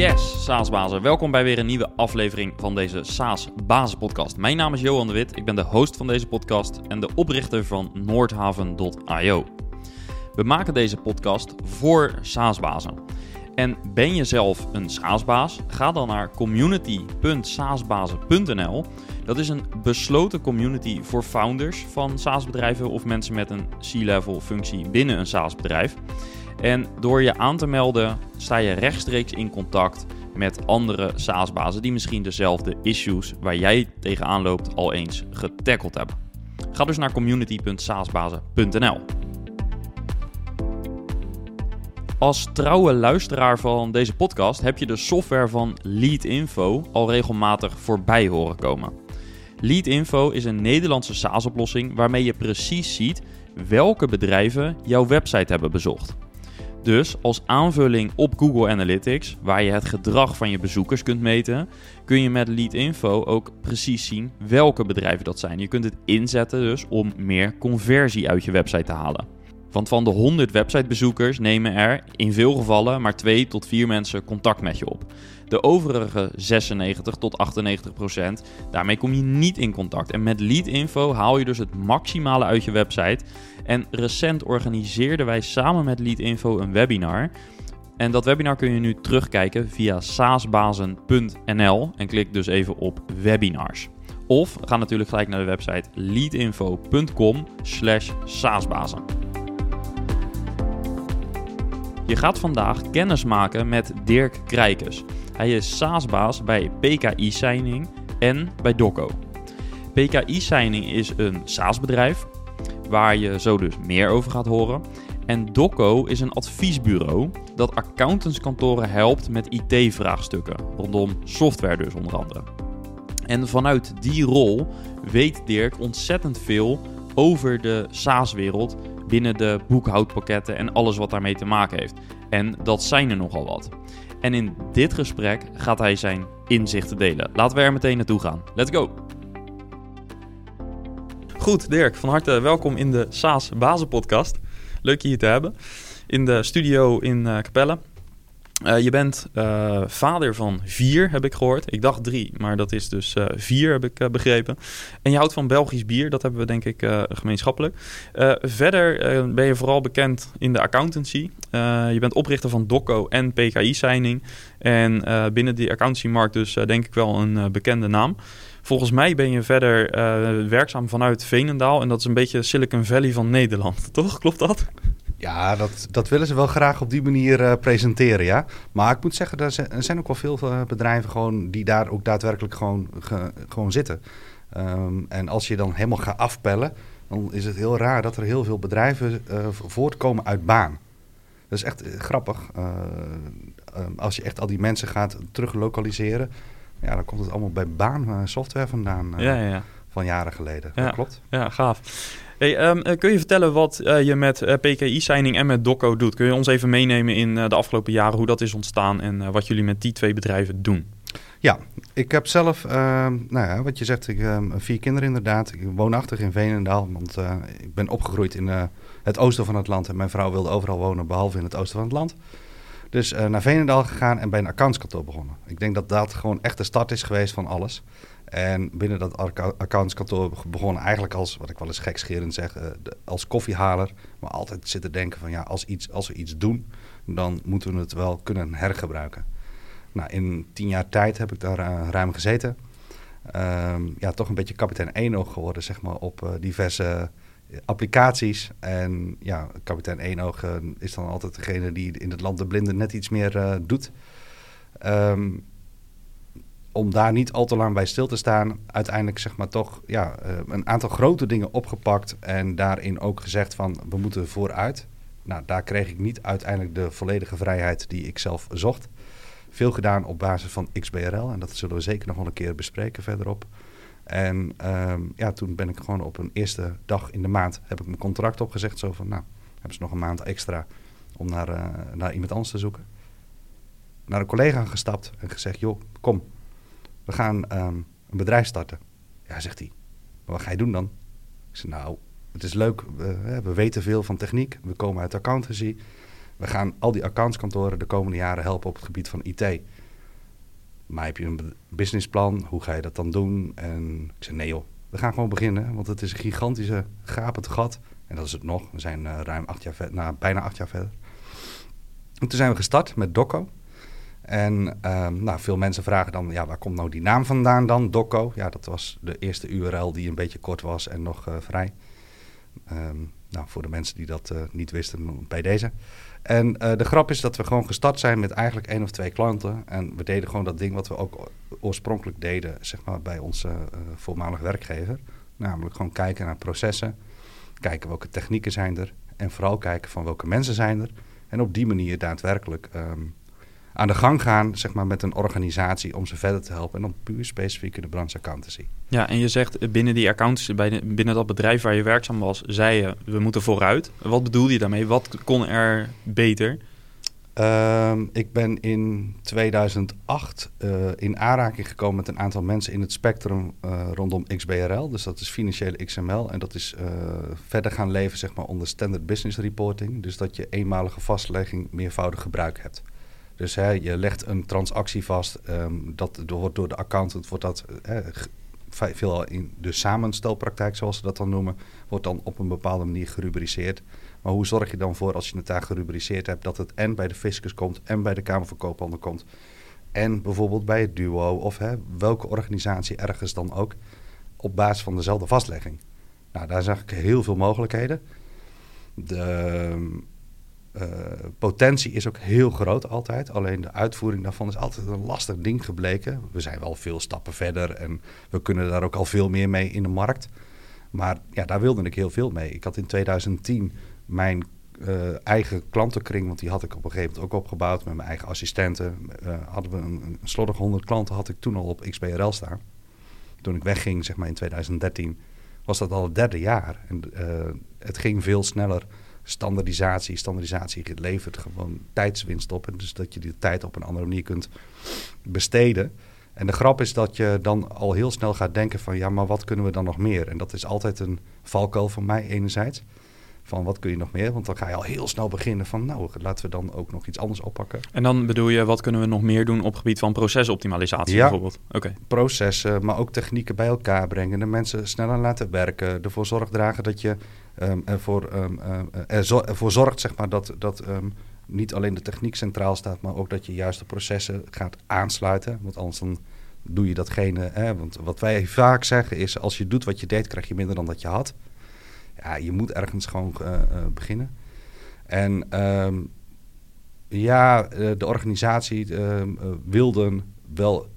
Yes, SaaS-bazen. Welkom bij weer een nieuwe aflevering van deze SaaS-bazen-podcast. Mijn naam is Johan de Wit, ik ben de host van deze podcast en de oprichter van Noordhaven.io. We maken deze podcast voor SaaS-bazen. En ben je zelf een SaaS-baas? Ga dan naar community.saasbazen.nl. Dat is een besloten community voor founders van SaaS-bedrijven of mensen met een C-level functie binnen een SaaS-bedrijf. En door je aan te melden sta je rechtstreeks in contact met andere SaaS-bazen die misschien dezelfde issues waar jij tegenaan loopt al eens getackled hebben. Ga dus naar community.saasbazen.nl. Als trouwe luisteraar van deze podcast heb je de software van Leadinfo al regelmatig voorbij horen komen. Leadinfo is een Nederlandse SaaS-oplossing waarmee je precies ziet welke bedrijven jouw website hebben bezocht. Dus als aanvulling op Google Analytics, waar je het gedrag van je bezoekers kunt meten, kun je met Leadinfo ook precies zien welke bedrijven dat zijn. Je kunt het inzetten dus om meer conversie uit je website te halen. Want van de 100 websitebezoekers nemen er in veel gevallen maar 2 tot 4 mensen contact met je op. De overige 96 tot 98 procent, daarmee kom je niet in contact. En met Leadinfo haal je dus het maximale uit je website. En recent organiseerden wij samen met Leadinfo een webinar. En dat webinar kun je nu terugkijken via saasbazen.nl en klik dus even op webinars. Of ga natuurlijk gelijk naar de website leadinfo.com slash saasbazen. Je gaat vandaag kennis maken met Dirk Krijkes. Hij is SaaS-baas bij PKI Signing en bij Doco. PKI Signing is een SaaS-bedrijf waar je zo dus meer over gaat horen. En Doco is een adviesbureau dat accountantskantoren helpt met IT-vraagstukken, rondom software dus onder andere. En vanuit die rol weet Dirk ontzettend veel over de SaaS-wereld binnen de boekhoudpakketten en alles wat daarmee te maken heeft. En dat zijn er nogal wat. En in dit gesprek gaat hij zijn inzichten delen. Laten we er meteen naartoe gaan. Let's go! Goed, Dirk, van harte welkom in de SaaS Bazen Podcast. Leuk je hier te hebben. In de studio in uh, Capelle. Uh, je bent uh, vader van vier, heb ik gehoord. Ik dacht drie, maar dat is dus uh, vier, heb ik begrepen. En je houdt van Belgisch bier, dat hebben we denk ik gemeenschappelijk. verder ben je vooral bekend in de accountancy. je bent oprichter van Doco en PKI Signing. En binnen die accountancy-markt dus denk ik wel een bekende naam. Volgens mij ben je verder werkzaam vanuit Veenendaal. En dat is een beetje Silicon Valley van Nederland, toch? Klopt dat? Ja, dat, dat willen ze wel graag op die manier uh, presenteren, ja. Maar ik moet zeggen, er zijn ook wel veel uh, bedrijven gewoon die daar ook daadwerkelijk gewoon, ge, gewoon zitten. Um, en als je dan helemaal gaat afpellen, dan is het heel raar dat er heel veel bedrijven uh, voortkomen uit baan. Dat is echt grappig. Um, als je echt al die mensen gaat teruglokaliseren, ja, dan komt het allemaal bij baan software vandaan. ja, ja, ja. Van jaren geleden. Ja, dat klopt. Ja, gaaf. Hey, um, kun je vertellen wat uh, je met uh, PKI-signing en met Doco doet? Kun je ons even meenemen in de afgelopen jaren hoe dat is ontstaan en wat jullie met die twee bedrijven doen? Ja, ik heb zelf, ehm, nou ja, wat je zegt, ik, ehm, vier kinderen inderdaad. Ik woonachtig in Veenendaal, want ik ben opgegroeid in het oosten van het land. En mijn vrouw wilde overal wonen, behalve in het oosten van het land. Dus naar Veenendaal gegaan en bij een accountskantoor begonnen. Ik denk dat dat gewoon echt de start is geweest van alles. En binnen dat accountskantoor begonnen eigenlijk als, wat ik wel eens gekscherend zeg, uh, als koffiehaler. Maar altijd zitten denken van ja, als, iets, als we iets doen, dan moeten we het wel kunnen hergebruiken. Nou, in tien jaar tijd heb ik daar uh, ruim gezeten. Um, ja, toch een beetje kapitein Eenoog geworden, zeg maar, op uh, diverse applicaties. En ja, kapitein Eenoog is dan altijd degene die in het land de blinden net iets meer doet. Um, om daar niet al te lang bij stil te staan, uiteindelijk zeg maar toch ja, uh, een aantal grote dingen opgepakt en daarin ook gezegd van we moeten vooruit. Nou, daar kreeg ik niet uiteindelijk de volledige vrijheid die ik zelf zocht. Veel gedaan op basis van XBRL en dat zullen we zeker nog wel een keer bespreken verderop. En um, ja, toen ben ik gewoon op een eerste dag in de maand heb ik mijn contract opgezegd. Zo van, nou, hebben ze nog een maand extra om naar, uh, naar iemand anders te zoeken. Naar een collega gestapt en gezegd, joh, kom, we gaan um, een bedrijf starten. Ja, zegt hij. Maar wat ga je doen dan? Ik zeg, nou, het is leuk. We, we weten veel van techniek. We komen uit accountancy. We gaan al die accountskantoren de komende jaren helpen op het gebied van IT. Maar heb je een businessplan? Hoe ga je dat dan doen? En ik zei, nee joh, we gaan gewoon beginnen. Want het is een gigantische gapend gat. En dat is het nog. We zijn uh, ruim acht jaar verder, nou, bijna acht jaar verder. En toen zijn we gestart met Dokko. En um, nou, veel mensen vragen dan, ja, waar komt nou die naam vandaan dan, Dokko? Ja, dat was de eerste URL die een beetje kort was en nog uh, vrij. Um, nou, voor de mensen die dat uh, niet wisten, bij deze. En uh, de grap is dat we gewoon gestart zijn met eigenlijk één of twee klanten. En we deden gewoon dat ding wat we ook oorspronkelijk deden, zeg maar, bij onze voormalige werkgever. Namelijk gewoon kijken naar processen, kijken welke technieken zijn er. En vooral kijken van welke mensen zijn er. En op die manier daadwerkelijk um, aan de gang gaan zeg maar, met een organisatie om ze verder te helpen. En dan puur specifiek in de branche accountancy. Ja, en je zegt binnen die accountancy, binnen dat bedrijf waar je werkzaam was, zei je we moeten vooruit. Wat bedoelde je daarmee? Wat kon er beter? Um, ik ben in 2008 uh, in aanraking gekomen met een aantal mensen in het spectrum uh, rondom XBRL. Dus dat is financiële XML. En dat is uh, verder gaan leven zeg maar, onder standard business reporting. Dus dat je eenmalige vastlegging meervoudig gebruik hebt. Dus hè, je legt een transactie vast. Um, dat wordt door de accountant wordt dat eh, veelal in de samenstelpraktijk, zoals ze dat dan noemen, wordt dan op een bepaalde manier gerubriceerd. Maar hoe zorg je dan voor als je het daar gerubriceerd hebt, dat het en bij de fiscus komt en bij de Kamer van Koophandel komt. En bijvoorbeeld bij het duo of hè, welke organisatie ergens dan ook op basis van dezelfde vastlegging. Nou, daar zag ik heel veel mogelijkheden. De, uh, potentie is ook heel groot altijd. Alleen de uitvoering daarvan is altijd een lastig ding gebleken. We zijn wel veel stappen verder en we kunnen daar ook al veel meer mee in de markt. Maar ja, daar wilde ik heel veel mee. Ik had in 2010 mijn uh, eigen klantenkring, want die had ik op een gegeven moment ook opgebouwd met mijn eigen assistenten. Uh, hadden we een, een slordig 100 klanten, had ik toen al op XBRL staan. Toen ik wegging, zeg maar in 2013, was dat al het derde jaar. En het ging veel sneller standaardisatie. Standaardisatie levert gewoon tijdswinst op. En dus dat je die tijd op een andere manier kunt besteden. En de grap is dat je dan al heel snel gaat denken van... ja, maar wat kunnen we dan nog meer? En dat is altijd een valkuil voor mij enerzijds. Van wat kun je nog meer? Want dan ga je al heel snel beginnen van... nou, laten we dan ook nog iets anders oppakken. En dan bedoel je, wat kunnen we nog meer doen op het gebied van procesoptimalisatie ja, bijvoorbeeld? Okay. processen, maar ook technieken bij elkaar brengen. De mensen sneller laten werken. Ervoor zorg dragen dat je um, ervoor, um, zo ervoor zorgt zeg maar, dat, dat um, niet alleen de techniek centraal staat, maar ook dat je juist de processen gaat aansluiten. Want anders dan doe je datgene. Hè, want wat wij vaak zeggen is: als je doet wat je deed, krijg je minder dan dat je had. Ja, je moet ergens gewoon uh, uh, beginnen. En ja, de organisatie uh, wilde wel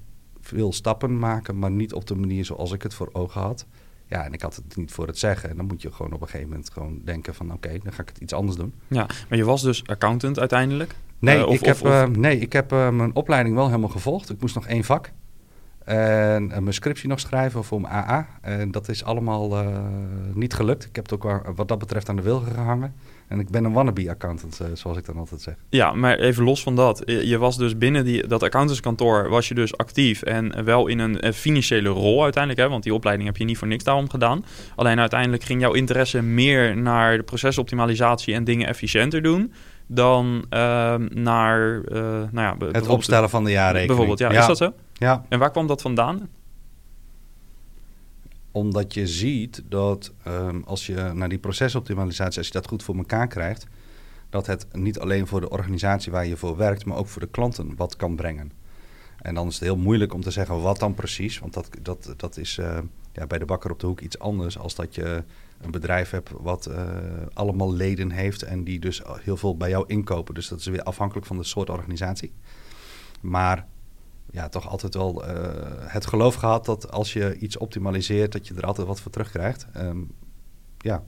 veel stappen maken, maar niet op de manier zoals ik het voor ogen had. Ja, en ik had het niet voor het zeggen. En dan moet je gewoon op een gegeven moment gewoon denken van... oké, dan ga ik het iets anders doen. Ja, maar je was dus accountant uiteindelijk? Nee, uh, of, ik, heb, of, uh, nee ik heb uh, mijn opleiding wel helemaal gevolgd. Ik moest nog één vak. En mijn scriptie nog schrijven voor mijn AA. En dat is allemaal niet gelukt. Ik heb het ook wat dat betreft aan de wilgen gehangen. En ik ben een wannabe-accountant, uh, zoals ik dan altijd zeg. Ja, maar even los van dat. Je was dus binnen die, dat accountantskantoor was je dus actief en wel in een, een financiële rol uiteindelijk. Hè, want die opleiding heb je niet voor niks daarom gedaan. Alleen uiteindelijk ging jouw interesse meer naar de procesoptimalisatie en dingen efficiënter doen dan uh, naar uh, nou ja, het opstellen van de jaarrekening. Bijvoorbeeld, ja. ja. Is dat zo? Ja. En waar kwam dat vandaan? Omdat je ziet dat um, als je naar die procesoptimalisatie, als je dat goed voor elkaar krijgt, dat het niet alleen voor de organisatie waar je voor werkt, maar ook voor de klanten wat kan brengen. En dan is het heel moeilijk om te zeggen wat dan precies, want dat, dat, dat is uh, ja, bij de bakker op de hoek iets anders als dat je een bedrijf hebt wat uh, allemaal leden heeft en die dus heel veel bij jou inkopen. Dus dat is weer afhankelijk van de soort organisatie. Maar ja, toch altijd wel uh, het geloof gehad dat als je iets optimaliseert, dat je er altijd wat voor terugkrijgt. Um, ja,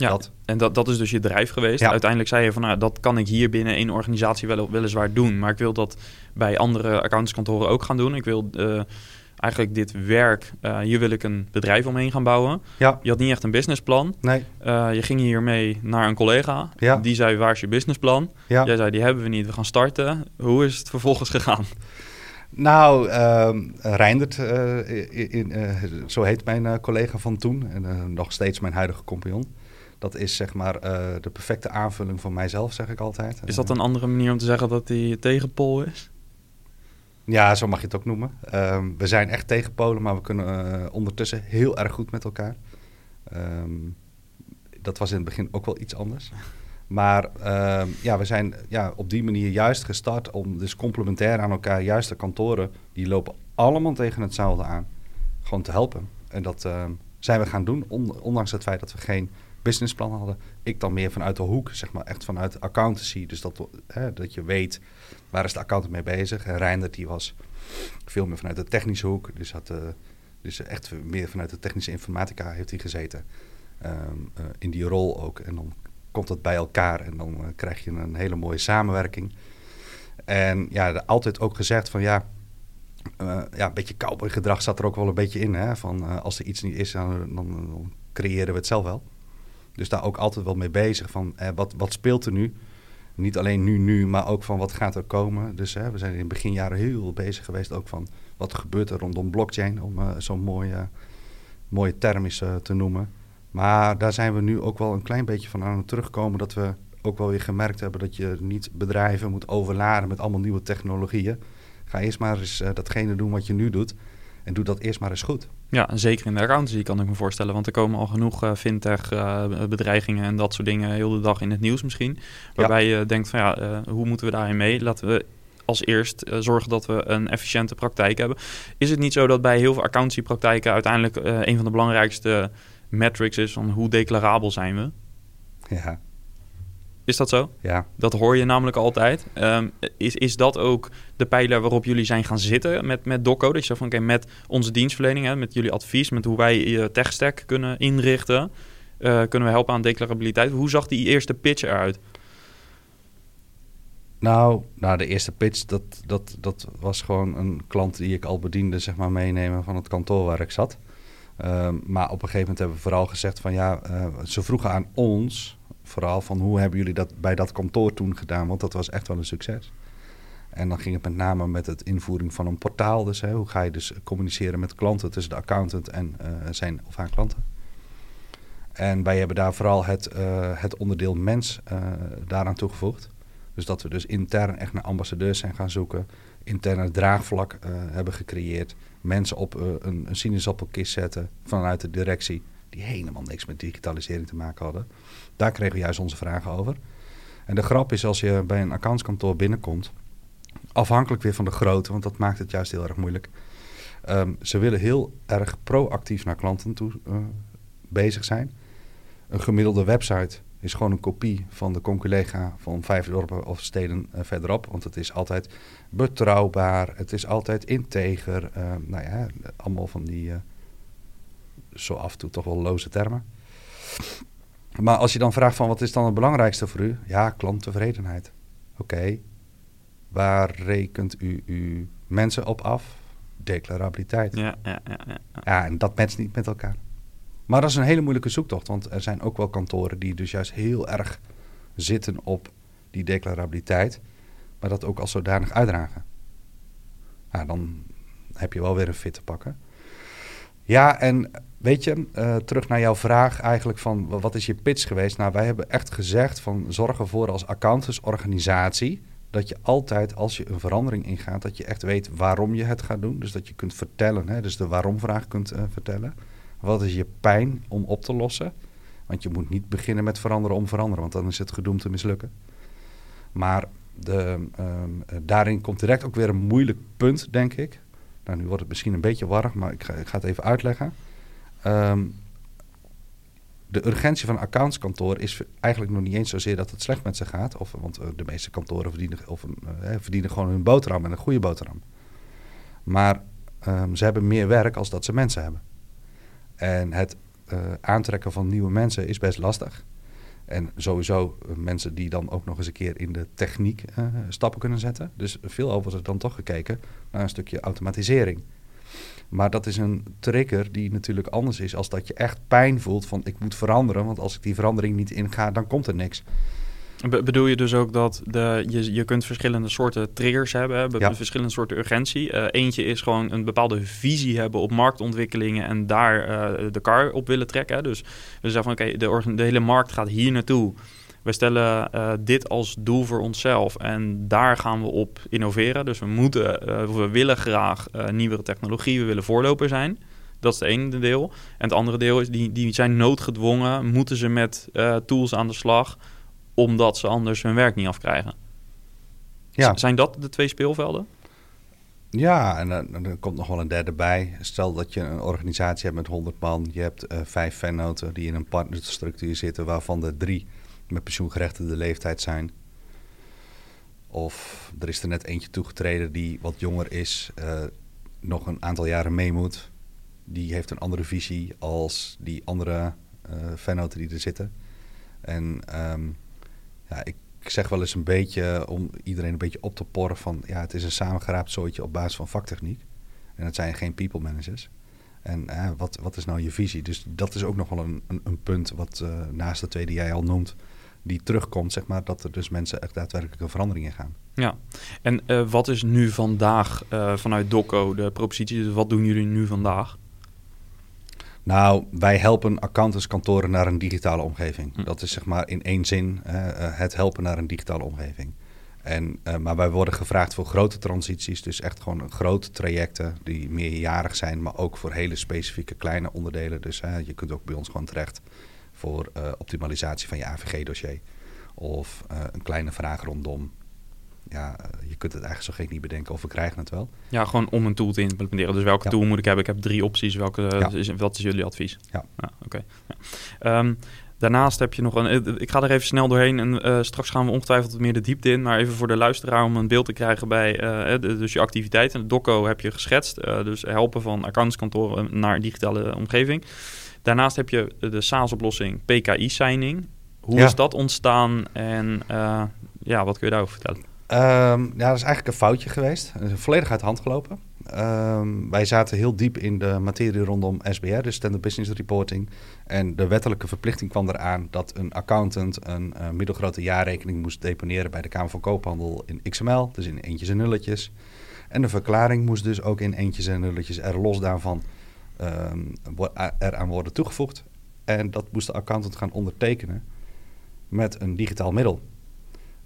ja, dat. en dat, dat is dus je drijf geweest. Ja. Uiteindelijk zei je van, nou, dat kan ik hier binnen één organisatie wel, weliswaar doen. Maar ik wil dat bij andere accountantskantoren ook gaan doen. Ik wil uh, eigenlijk dit werk, uh, hier wil ik een bedrijf omheen gaan bouwen. Ja. Je had niet echt een businessplan. Nee. Uh, je ging hiermee naar een collega. Ja. Die zei, waar is je businessplan? Ja. Jij zei, die hebben we niet, we gaan starten. Hoe is het vervolgens gegaan? Nou, uh, Reindert, in, uh, zo heet mijn collega van toen en nog steeds mijn huidige compagnon. Dat is zeg maar de perfecte aanvulling van mijzelf, zeg ik altijd. Is dat een andere manier om te zeggen dat hij tegenpol is? Ja, zo mag je het ook noemen. Ehm, we zijn echt tegen Polen, maar we kunnen eh, ondertussen heel erg goed met elkaar. Ehm, dat was in het begin ook wel iets anders. Maar ehm, ja, we zijn ja, op die manier juist gestart om dus complementair aan elkaar, juist de kantoren, die lopen allemaal tegen hetzelfde aan. Gewoon te helpen. En dat zijn we gaan doen, ondanks het feit dat we geen businessplan hadden. Ik dan meer vanuit de hoek, zeg maar echt vanuit accountancy. Dus dat, hè, dat je weet waar is de accountant mee bezig. En Reinder die was veel meer vanuit de technische hoek. Dus, had, uh, dus echt meer vanuit de technische informatica heeft hij gezeten. Ehm, eh, in die rol ook. En dan komt het bij elkaar en dan uh, krijg je een hele mooie samenwerking. En ja, altijd ook gezegd van ja, ja, een beetje cowboygedrag zat er ook wel een beetje in. Hè? Van als er iets niet is, dan, dan, creëren we het zelf wel. Dus daar ook altijd wel mee bezig van eh, wat, wat speelt er nu? Niet alleen nu, nu, maar ook van wat gaat er komen. Dus we zijn in de beginjaren heel bezig geweest ook van wat gebeurt er rondom blockchain, om zo'n mooie, mooie term is te noemen. Maar daar zijn we nu ook wel een klein beetje van aan het terugkomen dat we ook wel weer gemerkt hebben dat je niet bedrijven moet overladen met allemaal nieuwe technologieën. Ga eerst maar eens uh, datgene doen wat je nu doet en doe dat eerst maar eens goed. Ja, zeker in de accountancy kan ik me voorstellen. Want er komen al genoeg uh, fintech-bedreigingen en dat soort dingen heel de dag in het nieuws misschien. Waarbij je denkt van ja, uh, hoe moeten we daarin mee? Laten we als eerst zorgen dat we een efficiënte praktijk hebben. Is het niet zo dat bij heel veel accountancy-praktijken uiteindelijk een van de belangrijkste metrics is van hoe declarabel zijn we? Ja, is dat zo? Ja. Dat hoor je namelijk altijd. Ehm, is, is dat ook de pijler waarop jullie zijn gaan zitten met, met Doco? Dat je van, oké, met onze dienstverlening, hè, met jullie advies, met hoe wij je techstack kunnen inrichten, uh, kunnen we helpen aan declarabiliteit. Hoe zag die eerste pitch eruit? Nou, nou, de eerste pitch, dat, dat, dat was gewoon een klant die ik al bediende, zeg maar, meenemen van het kantoor waar ik zat. Ehm, maar op een gegeven moment hebben we vooral gezegd van ja, uh, ze vroegen aan ons vooral van hoe hebben jullie dat bij dat kantoor toen gedaan? Want dat was echt wel een succes. En dan ging het met name met het invoering van een portaal. Dus hè, hoe ga je dus communiceren met klanten tussen de accountant en uh, zijn of haar klanten. En wij hebben daar vooral het, uh, het onderdeel mens daaraan toegevoegd. Dus dat we dus intern echt naar ambassadeurs zijn gaan zoeken. Interne draagvlak hebben gecreëerd. Mensen op een, een sinaasappelkist zetten vanuit de directie. Die helemaal niks met digitalisering te maken hadden. Daar kregen we juist onze vragen over. En de grap is als je bij een accountskantoor binnenkomt, afhankelijk weer van de grootte, want dat maakt het juist heel erg moeilijk. Um, ze willen heel erg proactief naar klanten toe uh, bezig zijn. Een gemiddelde website is gewoon een kopie van de conculega van vijf dorpen of steden uh, verderop. Want het is altijd betrouwbaar, het is altijd integer. Uh, nou ja, allemaal van die zo af en toe toch wel loze termen. Maar als je dan vraagt van wat is dan het belangrijkste voor u? Ja, klanttevredenheid. Oké, waar rekent u uw mensen op af? Declarabiliteit. Ja, ja, ja, ja. ja, en dat matcht niet met elkaar. Maar dat is een hele moeilijke zoektocht, want er zijn ook wel kantoren die dus juist heel erg zitten op die declarabiliteit, maar dat ook als zodanig uitdragen. Ja, dan heb je wel weer een fit te pakken. Ja, en weet je, uh, terug naar jouw vraag eigenlijk van wat is je pitch geweest? Nou, wij hebben echt gezegd van zorg ervoor als accountantsorganisatie dat je altijd als je een verandering ingaat, dat je echt weet waarom je het gaat doen. Dus dat je kunt vertellen, hè, dus de waarom-vraag kunt uh, vertellen. Wat is je pijn om op te lossen? Want je moet niet beginnen met veranderen om veranderen, want dan is het gedoemd te mislukken. Maar de, um, daarin komt direct ook weer een moeilijk punt, denk ik. Nou, nu wordt het misschien een beetje warrig, maar ik ga, ik ga het even uitleggen. Um, de urgentie van een accountskantoor is eigenlijk nog niet eens zozeer dat het slecht met ze gaat. Of, want uh, de meeste kantoren verdienen, of, uh, verdienen gewoon hun boterham en een goede boterham. Maar um, ze hebben meer werk als dat ze mensen hebben. En het aantrekken van nieuwe mensen is best lastig. En sowieso mensen die dan ook nog eens een keer in de techniek stappen kunnen zetten. Dus veel over is dan toch gekeken naar een stukje automatisering. Maar dat is een trigger die natuurlijk anders is als dat je echt pijn voelt van ik moet veranderen. Want als ik die verandering niet inga, dan komt er niks. Be bedoel je dus ook dat de, je, je kunt verschillende soorten triggers hebben, ja. verschillende soorten urgentie. Uh, eentje is gewoon een bepaalde visie hebben op marktontwikkelingen en daar uh, de kar op willen trekken. Dus we zeggen van oké, okay, de, de, hele markt gaat hier naartoe. wij stellen eh, dit als doel voor onszelf en daar gaan we op innoveren. Dus we moeten, we willen graag nieuwere technologie, we willen voorloper zijn. Dat is het ene deel. En het andere deel is, die, die zijn noodgedwongen, moeten ze met tools aan de slag, omdat ze anders hun werk niet afkrijgen. Ja. zijn dat de twee speelvelden? Ja, en dan, er komt nog wel een derde bij. Stel dat je een organisatie hebt met 100 man. Je hebt vijf fannoten die in een partnerstructuur zitten, waarvan de drie met pensioengerechtigde leeftijd zijn. Of er is er net eentje toegetreden die wat jonger is, uh, nog een aantal jaren mee moet. Die heeft een andere visie als die andere uh, die er zitten. En um, ja, ik zeg wel eens een beetje om iedereen een beetje op te porren van... ja, het is een samengeraapt zooitje op basis van vaktechniek. En het zijn geen people managers. En uh, wat, wat is nou je visie? Dus dat is ook nog wel een, een, een punt wat uh, naast de twee die jij al noemt die terugkomt, zeg maar, dat er dus mensen echt daadwerkelijk een verandering in gaan. Ja, en uh, wat is nu vandaag vanuit DOCO de propositie? Dus wat doen jullie nu vandaag? Nou, wij helpen accountantskantoren naar een digitale omgeving. Hm. Dat is zeg maar in één zin uh, het helpen naar een digitale omgeving. En, maar wij worden gevraagd voor grote transities, dus echt gewoon grote trajecten die meerjarig zijn, maar ook voor hele specifieke kleine onderdelen. Dus je kunt ook bij ons gewoon terecht voor optimalisatie van je AVG-dossier. Of een kleine vraag rondom. Ja, uh, je kunt het eigenlijk zo gek niet bedenken of we krijgen het wel. Ja, gewoon om een tool te implementeren. Dus welke ja. tool moet ik hebben? Ik heb drie opties. Welke, ja. is, wat is jullie advies? Ja. Oké. Okay. Um, daarnaast heb je nog een... Ik ga er even snel doorheen en straks gaan we ongetwijfeld meer de diepte in. Maar even voor de luisteraar om een beeld te krijgen bij dus je activiteiten. De DOCO heb je geschetst. dus helpen van accountskantoren naar digitale omgeving. Daarnaast heb je de SaaS-oplossing PKI-signing. Hoe is dat ontstaan en ja, wat kun je daarover vertellen? Um, ja, dat is eigenlijk een foutje geweest. volledig uit de hand gelopen. Um, wij zaten heel diep in de materie rondom SBR, dus Standard Business Reporting. En de wettelijke verplichting kwam eraan dat een accountant een uh, middelgrote jaarrekening moest deponeren bij de Kamer van Koophandel in XML, dus in eentjes en nulletjes. En de verklaring moest dus ook in eentjes en nulletjes er los daarvan um, eraan worden toegevoegd. En dat moest de accountant gaan ondertekenen met een digitaal middel.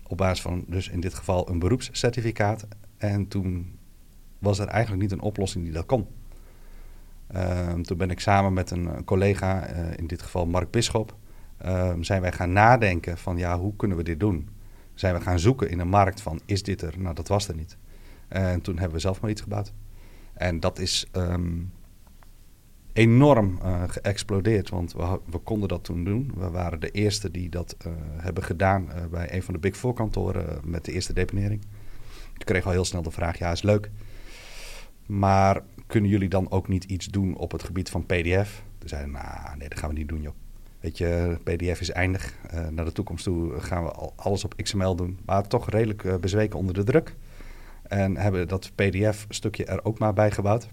Op basis van dus in dit geval een beroepscertificaat. En toen was er eigenlijk niet een oplossing die dat kon. Um, toen ben ik samen met een collega, uh, in dit geval Mark Bisschop, um, zijn wij gaan nadenken van ja, hoe kunnen we dit doen? Zijn we gaan zoeken in een markt van is dit er? Nou, dat was er niet. En toen hebben we zelf maar iets gebouwd. En dat is um, enorm uh, geëxplodeerd. Want we, we, konden dat toen doen. We waren de eerste die dat uh, hebben gedaan uh, bij een van de Big Four kantoren met de eerste deponering. Ik kreeg al heel snel de vraag, ja is leuk. Maar kunnen jullie dan ook niet iets doen op het gebied van PDF? Toen zeiden nou nee, dat gaan we niet doen joh. Weet je, PDF is eindig. naar de toekomst toe gaan we alles op XML doen. Maar toch redelijk bezweken onder de druk. En hebben dat PDF-stukje er ook maar bij gebouwd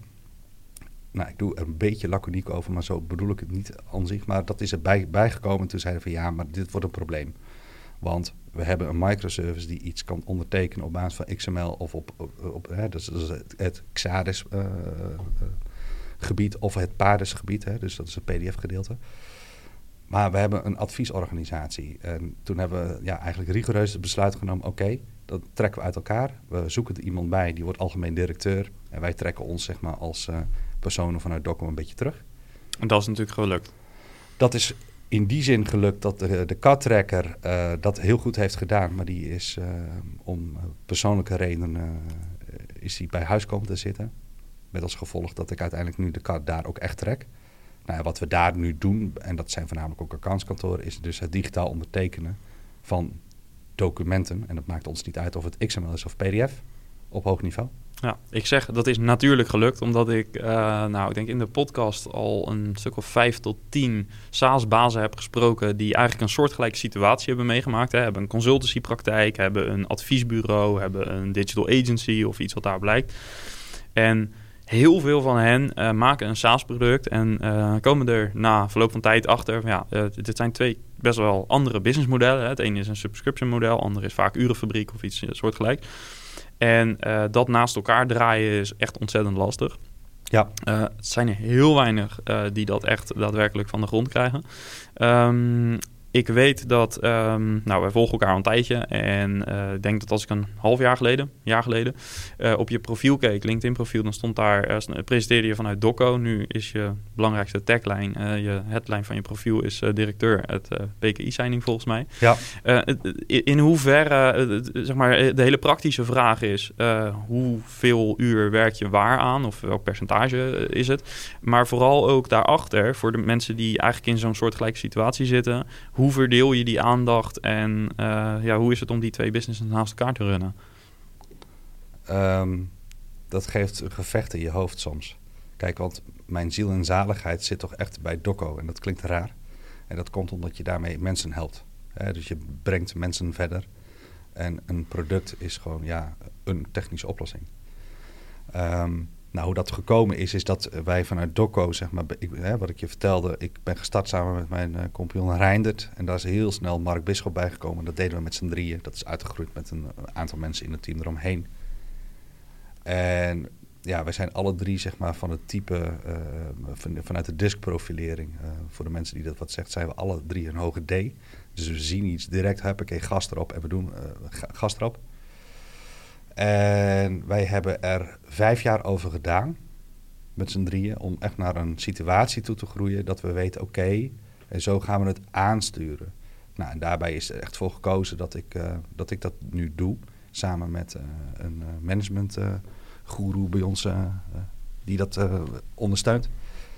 nou, ik doe er een beetje laconiek over, maar zo bedoel ik het niet aan zich. Maar dat is erbij bijgekomen. Toen zeiden van ja, maar dit wordt een probleem. Want we hebben een microservice die iets kan ondertekenen op basis van XML of op, op, hè, dus, het, het XADIS uh, gebied of het PADIS gebied. Hè, dus dat is het PDF gedeelte. Maar we hebben een adviesorganisatie. En toen hebben we ja, eigenlijk rigoureus het besluit genomen: oké, dat trekken we uit elkaar. We zoeken er iemand bij, die wordt algemeen directeur. En wij trekken ons zeg maar als personen vanuit Docom een beetje terug. En dat is natuurlijk gelukt. Dat is in die zin gelukt dat de, de uh, dat heel goed heeft gedaan. Maar die is uh, om persoonlijke redenen is die bij huis komen te zitten. Met als gevolg dat ik uiteindelijk nu de kat daar ook echt trek. Nou, ja, wat we daar nu doen, en dat zijn voornamelijk ook accountskantoren, is dus het digitaal ondertekenen van documenten. En dat maakt ons niet uit of het XML is of PDF op hoog niveau. Ja, ik zeg dat is natuurlijk gelukt, omdat ik, uh, nou, ik denk in de podcast al een stuk of vijf tot tien SaaS-bazen heb gesproken die eigenlijk een soortgelijke situatie hebben meegemaakt. Hè. Hebben een consultancypraktijk, hebben een adviesbureau, hebben een digital agency of iets wat daar blijkt. En heel veel van hen uh, maken een SaaS-product en uh, komen er na verloop van tijd achter. Ja, dit zijn twee best wel andere businessmodellen. Het ene is een subscription model, het andere is vaak urenfabriek of iets soortgelijks. En uh, dat naast elkaar draaien is echt ontzettend lastig. Ja. Uh, het zijn er heel weinig uh, die dat echt daadwerkelijk van de grond krijgen. Um, ik weet dat, ehm, nou, wij volgen elkaar al een tijdje. En eh, ik denk dat als ik een half jaar geleden, jaar geleden, eh, op je profiel keek, LinkedIn profiel, dan stond daar, uh, presenteerde je vanuit Doco. Nu is je belangrijkste tagline, je headline van je profiel is directeur het PKI-signing volgens mij. Ja. in hoeverre, zeg maar, de hele praktische vraag is, hoeveel uur werk je waar aan? Of welk percentage is het? Maar vooral ook daarachter, voor de mensen die eigenlijk in zo'n soortgelijke situatie zitten, hoe verdeel je die aandacht en uh, ja, hoe is het om die twee businesses naast elkaar te runnen? Um, dat geeft gevechten in je hoofd soms. Kijk, want mijn ziel en zaligheid zit toch echt bij Doco. En dat klinkt raar. En dat komt omdat je daarmee mensen helpt. dus je brengt mensen verder. En een product is gewoon ja, een technische oplossing. Um, nou, hoe dat gekomen is, is dat wij vanuit Doco, zeg maar, ik, hè, wat ik je vertelde, ik ben gestart samen met mijn uh, compagnon Reindert. En daar is heel snel Mark Bisschop bijgekomen. Dat deden we met z'n drieën. Dat is uitgegroeid met een aantal mensen in het team eromheen. En ja, wij zijn alle drie, zeg maar, van het type, uh, van, vanuit de diskprofilering. Uh, voor de mensen die dat wat zegt, zijn we alle drie een hoge D. Dus we zien iets direct, ik gas erop en we doen gas erop. En wij hebben er vijf jaar over gedaan, met z'n drieën, om echt naar een situatie toe te groeien dat we weten, oké, en zo gaan we het aansturen. Nou, en daarbij is er echt voor gekozen dat ik, uh, dat, ik dat nu doe, samen met uh, een uh, management guru bij ons, die dat ondersteunt.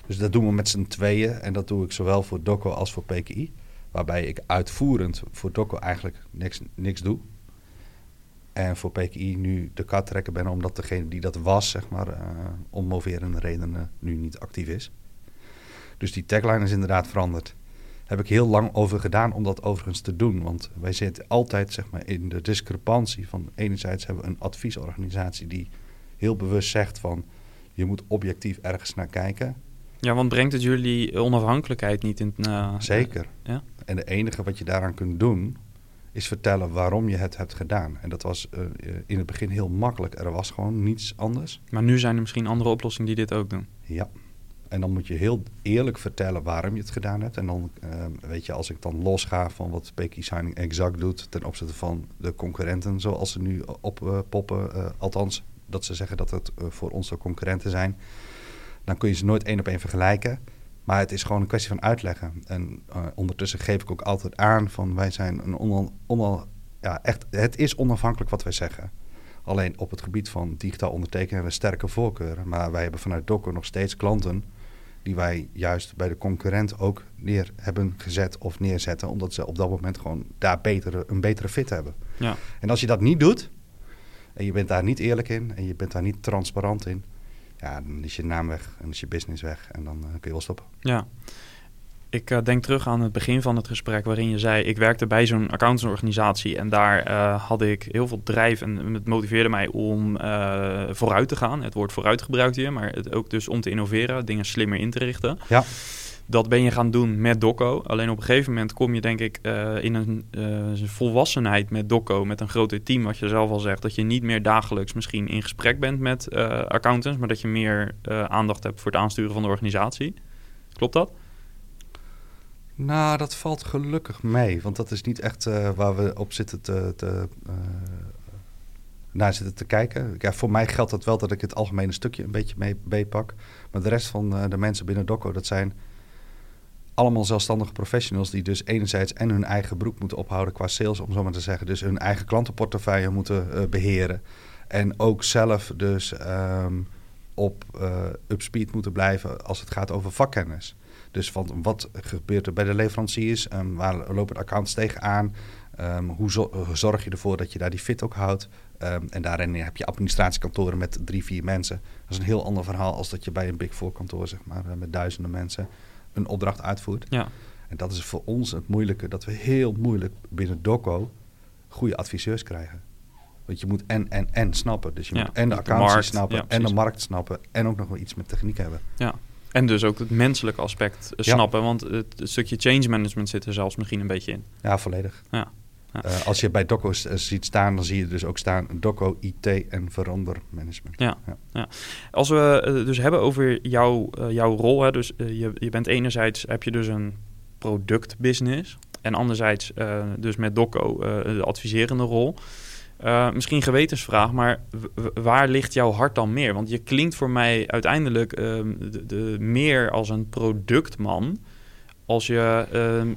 Dus dat doen we met z'n tweeën en dat doe ik zowel voor Doco als voor PKI. Waarbij ik uitvoerend voor Doco eigenlijk niks, niks doe. En voor PKI nu de kat trekken ben omdat degene die dat was, zeg maar, uh, om moverende redenen nu niet actief is. Dus die tagline is inderdaad veranderd. Heb ik heel lang over gedaan om dat overigens te doen. Want wij zitten altijd zeg maar, in de discrepantie van enerzijds hebben we een adviesorganisatie die heel bewust zegt van je moet objectief ergens naar kijken. Ja, want brengt het jullie onafhankelijkheid niet in? Uh, Zeker. ja? En de enige wat je daaraan kunt doen is vertellen waarom je het hebt gedaan. En dat was uh, in het begin heel makkelijk. Er was gewoon niets anders. Maar nu zijn er misschien andere oplossingen die dit ook doen. Ja. En dan moet je heel eerlijk vertellen waarom je het gedaan hebt. En dan, uh, weet je, als ik dan losga van wat Peky Signing exact doet... ten opzichte van de concurrenten zoals ze nu oppoppen... Uh, althans, dat ze zeggen dat het voor ons de concurrenten zijn... dan kun je ze nooit één op één vergelijken... Maar het is gewoon een kwestie van uitleggen. En uh, ondertussen geef ik ook altijd aan van wij zijn een on, on, ja, echt, het is onafhankelijk wat wij zeggen. Alleen op het gebied van digitaal ondertekenen hebben we sterke voorkeuren. Maar wij hebben vanuit Docker nog steeds klanten die wij juist bij de concurrent ook neer hebben gezet of neerzetten. Omdat ze op dat moment gewoon daar betere, een betere fit hebben. Ja. En als je dat niet doet en je bent daar niet eerlijk in en je bent daar niet transparant in ja, dan is je naam weg en is je business weg en dan uh, kun je wel stoppen. Ja. Ik uh, denk terug aan het begin van het gesprek waarin je zei... ik werkte bij zo'n accountantsorganisatie en daar uh, had ik heel veel drijf... en het motiveerde mij om vooruit te gaan. Het woord vooruit gebruikte je, maar het ook dus om te innoveren... dingen slimmer in te richten. Ja. Dat ben je gaan doen met Doco. Alleen op een gegeven moment kom je denk ik uh, in een uh, volwassenheid met Doco, met een groter team, wat je zelf al zegt, dat je niet meer dagelijks misschien in gesprek bent met uh, accountants, maar dat je meer aandacht hebt voor het aansturen van de organisatie. Klopt dat? Nou, dat valt gelukkig mee, want dat is niet echt waar we op zitten te, te naar zitten te kijken. Ja, voor mij geldt dat wel dat ik het algemene stukje een beetje mee meepak. Maar de rest van de mensen binnen Doco, dat zijn allemaal zelfstandige professionals die dus enerzijds en hun eigen broek moeten ophouden qua sales, om zo maar te zeggen. Dus hun eigen klantenportefeuille moeten uh, beheren. En ook zelf dus um, op uh, upspeed moeten blijven als het gaat over vakkennis. Dus van wat gebeurt er bij de leveranciers? Um, waar lopen de accounts tegenaan? Um, hoe zo zorg je ervoor dat je daar die fit ook houdt? En daarin heb je administratiekantoren met drie, vier mensen. Dat is een heel ander verhaal als dat je bij een Big Four kantoor, zeg maar, met duizenden mensen een opdracht uitvoert. Ja. En dat is voor ons het moeilijke, dat we heel moeilijk binnen DOCO goede adviseurs krijgen. Want je moet en, en, en snappen. Dus je moet en de accountancy snappen, en de markt snappen, en ook nog wel iets met techniek hebben. Ja, en dus ook het menselijke aspect snappen, want het, stukje change management zit er zelfs misschien een beetje in. Ja, volledig. Ja. Uh, als je bij Doco ziet staan, dan zie je dus ook staan Doco IT en verandermanagement. Ja, ja. ja. Als we uh, dus hebben over jouw, uh, jouw rol, hè, dus je, je bent enerzijds heb je dus een productbusiness en anderzijds dus met Dokko de adviserende rol. misschien gewetensvraag, maar waar ligt jouw hart dan meer? Want je klinkt voor mij uiteindelijk ehm, de, de, meer als een productman als je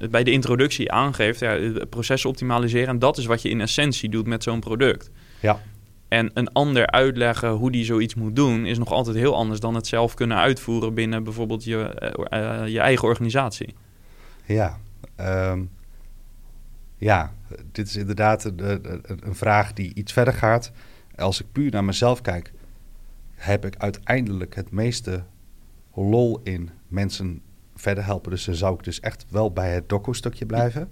uh, bij de introductie aangeeft, ja, processen optimaliseren, en dat is wat je in essentie doet met zo'n product. Ja. En een ander uitleggen hoe die zoiets moet doen, is nog altijd heel anders dan het zelf kunnen uitvoeren binnen bijvoorbeeld je, eh, eh, je eigen organisatie. Ja, ehm, ja, dit is inderdaad een, een vraag die iets verder gaat. Als ik puur naar mezelf kijk, heb ik uiteindelijk het meeste lol in mensen verder helpen. Dus dan zou ik dus echt wel bij het doco-stukje blijven.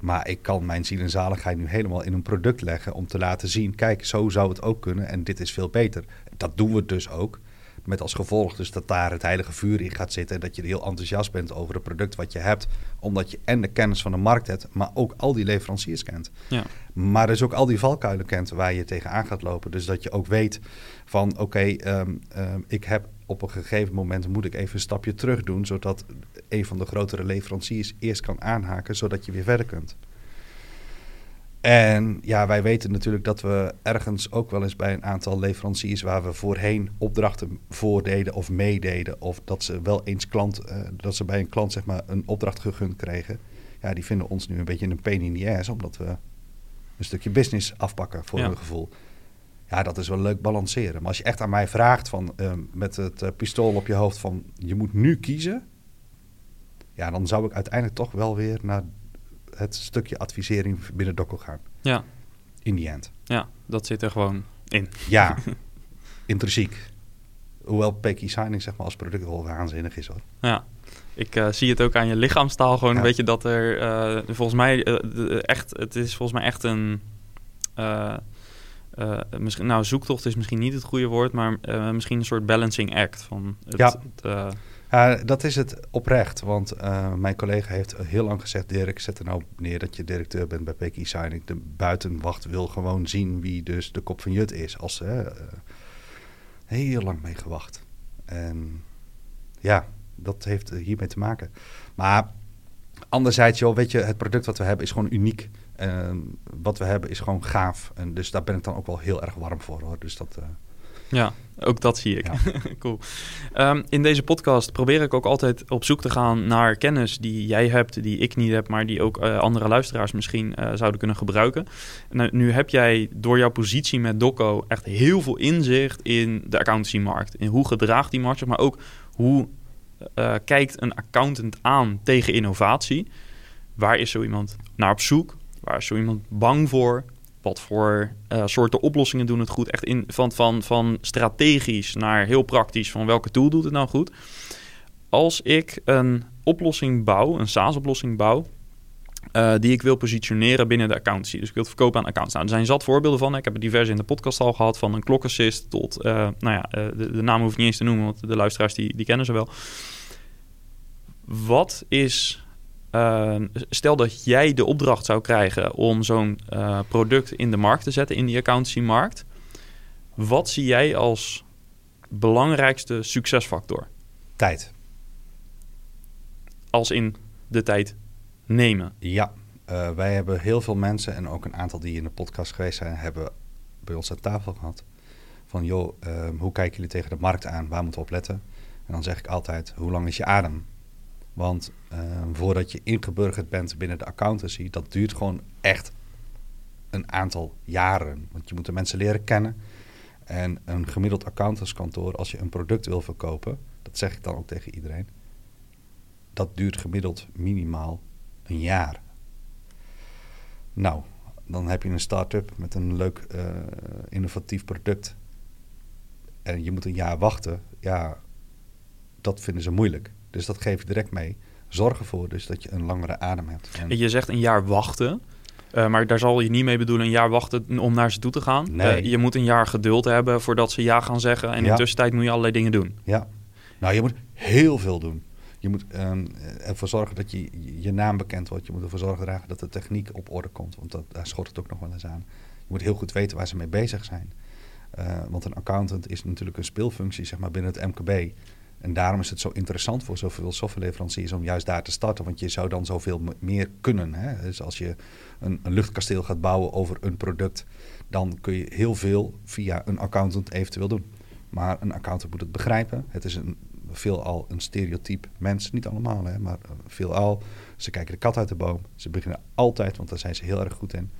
Maar ik kan mijn ziel en zaligheid nu helemaal in een product leggen om te laten zien, kijk, zo zou het ook kunnen en dit is veel beter. Dat doen we dus ook. Met als gevolg dus dat daar het heilige vuur in gaat zitten. En dat je heel enthousiast bent over het product wat je hebt. Omdat je en de kennis van de markt hebt, maar ook al die leveranciers kent. Ja. Maar dus ook al die valkuilen kent waar je tegenaan gaat lopen. Dus dat je ook weet van oké, ehm, ehm, ik heb op een gegeven moment moet ik even een stapje terug doen. Zodat een van de grotere leveranciers eerst kan aanhaken, zodat je weer verder kunt. En ja, wij weten natuurlijk dat we ergens ook wel eens bij een aantal leveranciers waar we voorheen opdrachten voordeden of meededen, of dat ze wel eens klant, uh, dat ze bij een klant zeg maar een opdracht gegund kregen. Ja, die vinden ons nu een beetje een pain in the ass, omdat we een stukje business afpakken voor hun gevoel. Ja, dat is wel leuk balanceren. Maar als je echt aan mij vraagt van uh, met het uh, pistool op je hoofd van je moet nu kiezen, ja, dan zou ik uiteindelijk toch wel weer naar het stukje advisering binnen Dokko gaan. Ja. In die end. Ja, dat zit er gewoon in. Ja, intrinsiek. Hoewel Peky Signing zeg maar als product wel waanzinnig is hoor. Ja, ik uh, zie het ook aan je lichaamstaal gewoon. Ja. Weet je dat er uh, volgens mij uh, echt, het is volgens mij echt een. Misschien, nou, zoektocht is misschien niet het goede woord, maar misschien een soort balancing act van het, ja. Het, ja, dat is het oprecht. Want uh, mijn collega heeft heel lang gezegd... Dirk, zet er nou neer dat je directeur bent bij PKI Signing. De buitenwacht wil gewoon zien wie dus de kop van Jut is. Als ze uh, heel lang mee gewacht. En ja, dat heeft hiermee te maken. Maar anderzijds, joh, weet je, het product wat we hebben is gewoon uniek. Uh, wat we hebben is gewoon gaaf. En dus daar ben ik dan ook wel heel erg warm voor, hoor. Dus dat... Ja, ook dat zie ik. Ja. cool. Um, in deze podcast probeer ik ook altijd op zoek te gaan naar kennis die jij hebt, die ik niet heb, maar die ook uh, andere luisteraars misschien uh, zouden kunnen gebruiken. Nou, nu heb jij door jouw positie met Doco echt heel veel inzicht in de accountancymarkt. In hoe gedraagt die markt, maar ook hoe kijkt een accountant aan tegen innovatie. Waar is zo iemand naar op zoek? Waar is zo iemand bang voor? wat voor uh, soorten oplossingen doen het goed. Echt in, van, van, van strategisch naar heel praktisch van welke tool doet het nou goed. Als ik een oplossing bouw, een SaaS-oplossing bouw, uh, die ik wil positioneren binnen de accountancy. Dus ik wil het verkopen aan accounts. Nou, er zijn zat voorbeelden van. Ik heb er diverse in de podcast al gehad. Van een klokassist tot, uh, nou ja, de, de, naam hoef ik niet eens te noemen, want de luisteraars die, die kennen ze wel. Wat is uh, stel dat jij de opdracht zou krijgen om zo'n uh, product in de markt te zetten, in die accountancy-markt. Wat zie jij als belangrijkste succesfactor? Tijd. Als in de tijd nemen. Ja, uh, wij hebben heel veel mensen en ook een aantal die in de podcast geweest zijn, hebben bij ons aan tafel gehad. Van joh, ehm, hoe kijken jullie tegen de markt aan? Waar moeten we op letten? En dan zeg ik altijd, hoe lang is je adem? Want uh, voordat je ingeburgerd bent binnen de accountancy, dat duurt gewoon echt een aantal jaren. Want je moet de mensen leren kennen. En een gemiddeld accountantskantoor, als je een product wil verkopen, dat zeg ik dan ook tegen iedereen, dat duurt gemiddeld minimaal een jaar. Nou, dan heb je een start-up met een leuk uh, innovatief product. En je moet een jaar wachten. Ja, dat vinden ze moeilijk. Dus dat geef ik direct mee. Zorg ervoor dus dat je een langere adem hebt. En je zegt een jaar wachten. Uh, maar daar zal je niet mee bedoelen een jaar wachten om naar ze toe te gaan. Nee. Uh, je moet een jaar geduld hebben voordat ze ja gaan zeggen. En in de tussentijd moet je allerlei dingen doen. Ja, nou je moet heel veel doen. Je moet um, ervoor zorgen dat je, je naam bekend wordt. Je moet ervoor zorgen dragen dat de techniek op orde komt. Want dat, daar schort het ook nog wel eens aan. Je moet heel goed weten waar ze mee bezig zijn. Uh, want een accountant is natuurlijk een speelfunctie zeg maar, binnen het MKB. En daarom is het zo interessant voor zoveel softwareleveranciers om juist daar te starten. Want je zou dan zoveel meer kunnen. Hè? Dus als je een, luchtkasteel gaat bouwen over een product, dan kun je heel veel via een accountant eventueel doen. Maar een accountant moet het begrijpen. Het is een, veelal een stereotype mens. Niet allemaal, hè, maar veelal. Ze kijken de kat uit de boom. Ze beginnen altijd, want daar zijn ze heel erg goed in.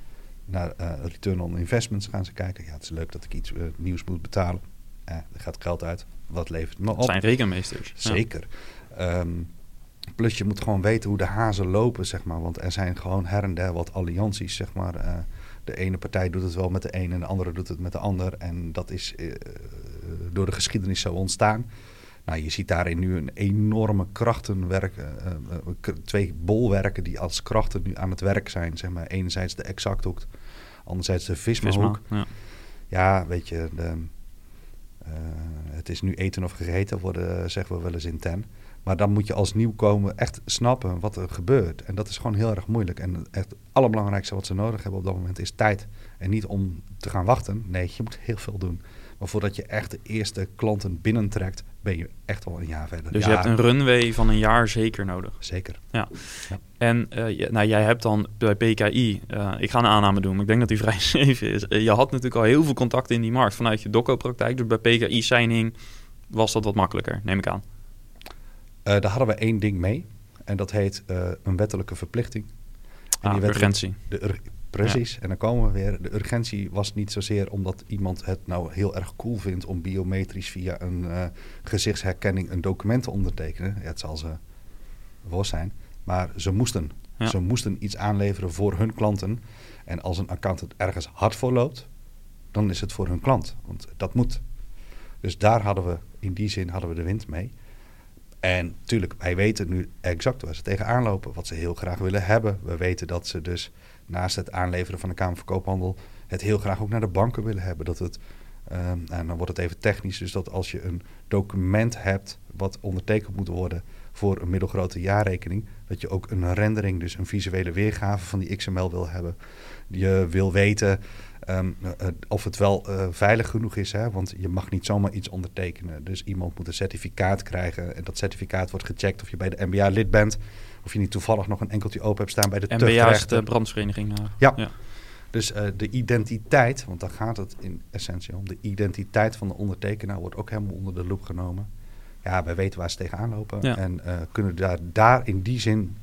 Naar uh, return on investments gaan ze kijken. Ja, het is leuk dat ik iets uh, nieuws moet betalen. Eh, er gaat geld uit. Wat levert me op? Het zijn rekenmeesters. Zeker. Ja. Um, plus je moet gewoon weten hoe de hazen lopen, zeg maar. Want er zijn gewoon her en der wat allianties, zeg maar. Uh, de ene partij doet het wel met de een en de andere doet het met de ander. En dat is uh, door de geschiedenis zo ontstaan. Nou, je ziet daarin nu een enorme krachtenwerk, uh, twee bolwerken die als krachten nu aan het werk zijn. Zeg maar. Enerzijds de Exacthoek, anderzijds de Visma-hoek. ja. ja. weet je, de, het is nu eten of gegeten worden, zeggen we wel eens in ten. Maar dan moet je als nieuwkomer echt snappen wat er gebeurt. En dat is gewoon heel erg moeilijk. En het allerbelangrijkste wat ze nodig hebben op dat moment is tijd. En niet om te gaan wachten. Nee, je moet heel veel doen. Maar voordat je echt de eerste klanten binnentrekt, ben je echt wel een jaar verder. Dus je hebt een runway van een jaar zeker nodig. Zeker. Ja. ja. En uh, nou, jij hebt dan bij PKI, uh, ik ga een aanname doen, maar ik denk dat die vrij safe is. Uh, je had natuurlijk al heel veel contacten in die markt vanuit je doco-praktijk. Dus bij PKI signing was dat wat makkelijker, neem ik aan. daar hadden we één ding mee. En dat heet een wettelijke verplichting. En ah, die urgentie. De, Precies, en dan komen we weer. De urgentie was niet zozeer omdat iemand het nou heel erg cool vindt om biometrisch via een uh, gezichtsherkenning een document te ondertekenen. Ja, het zal ze voor zijn. Maar ze moesten. Ze moesten iets aanleveren voor hun klanten. En als een accountant ergens hard voor loopt, dan is het voor hun klant. Want dat moet. Dus daar hadden we, in die zin hadden we de wind mee. En natuurlijk, wij weten nu exact waar ze tegenaan lopen, wat ze heel graag willen hebben. We weten dat ze dus naast het aanleveren van de Kamer van Koophandel het heel graag ook naar de banken willen hebben. Dat het, um, en dan wordt het even technisch, dus dat als je een document hebt wat ondertekend moet worden voor een middelgrote jaarrekening, dat je ook een rendering, dus een visuele weergave van die XML wil hebben. Je wil weten um, uh, of het wel uh, veilig genoeg is, hè? want je mag niet zomaar iets ondertekenen. Dus iemand moet een certificaat krijgen en dat certificaat wordt gecheckt of je bij de MBA lid bent. Of je niet toevallig nog een enkeltje open hebt staan bij de MBA is de brandsvereniging. Uh, ja. ja. Dus uh, de identiteit, want daar gaat het in essentie om. De identiteit van de ondertekenaar wordt ook helemaal onder de loep genomen. Ja, wij weten waar ze tegenaan lopen. Ja. En uh, kunnen daar, daar in die zin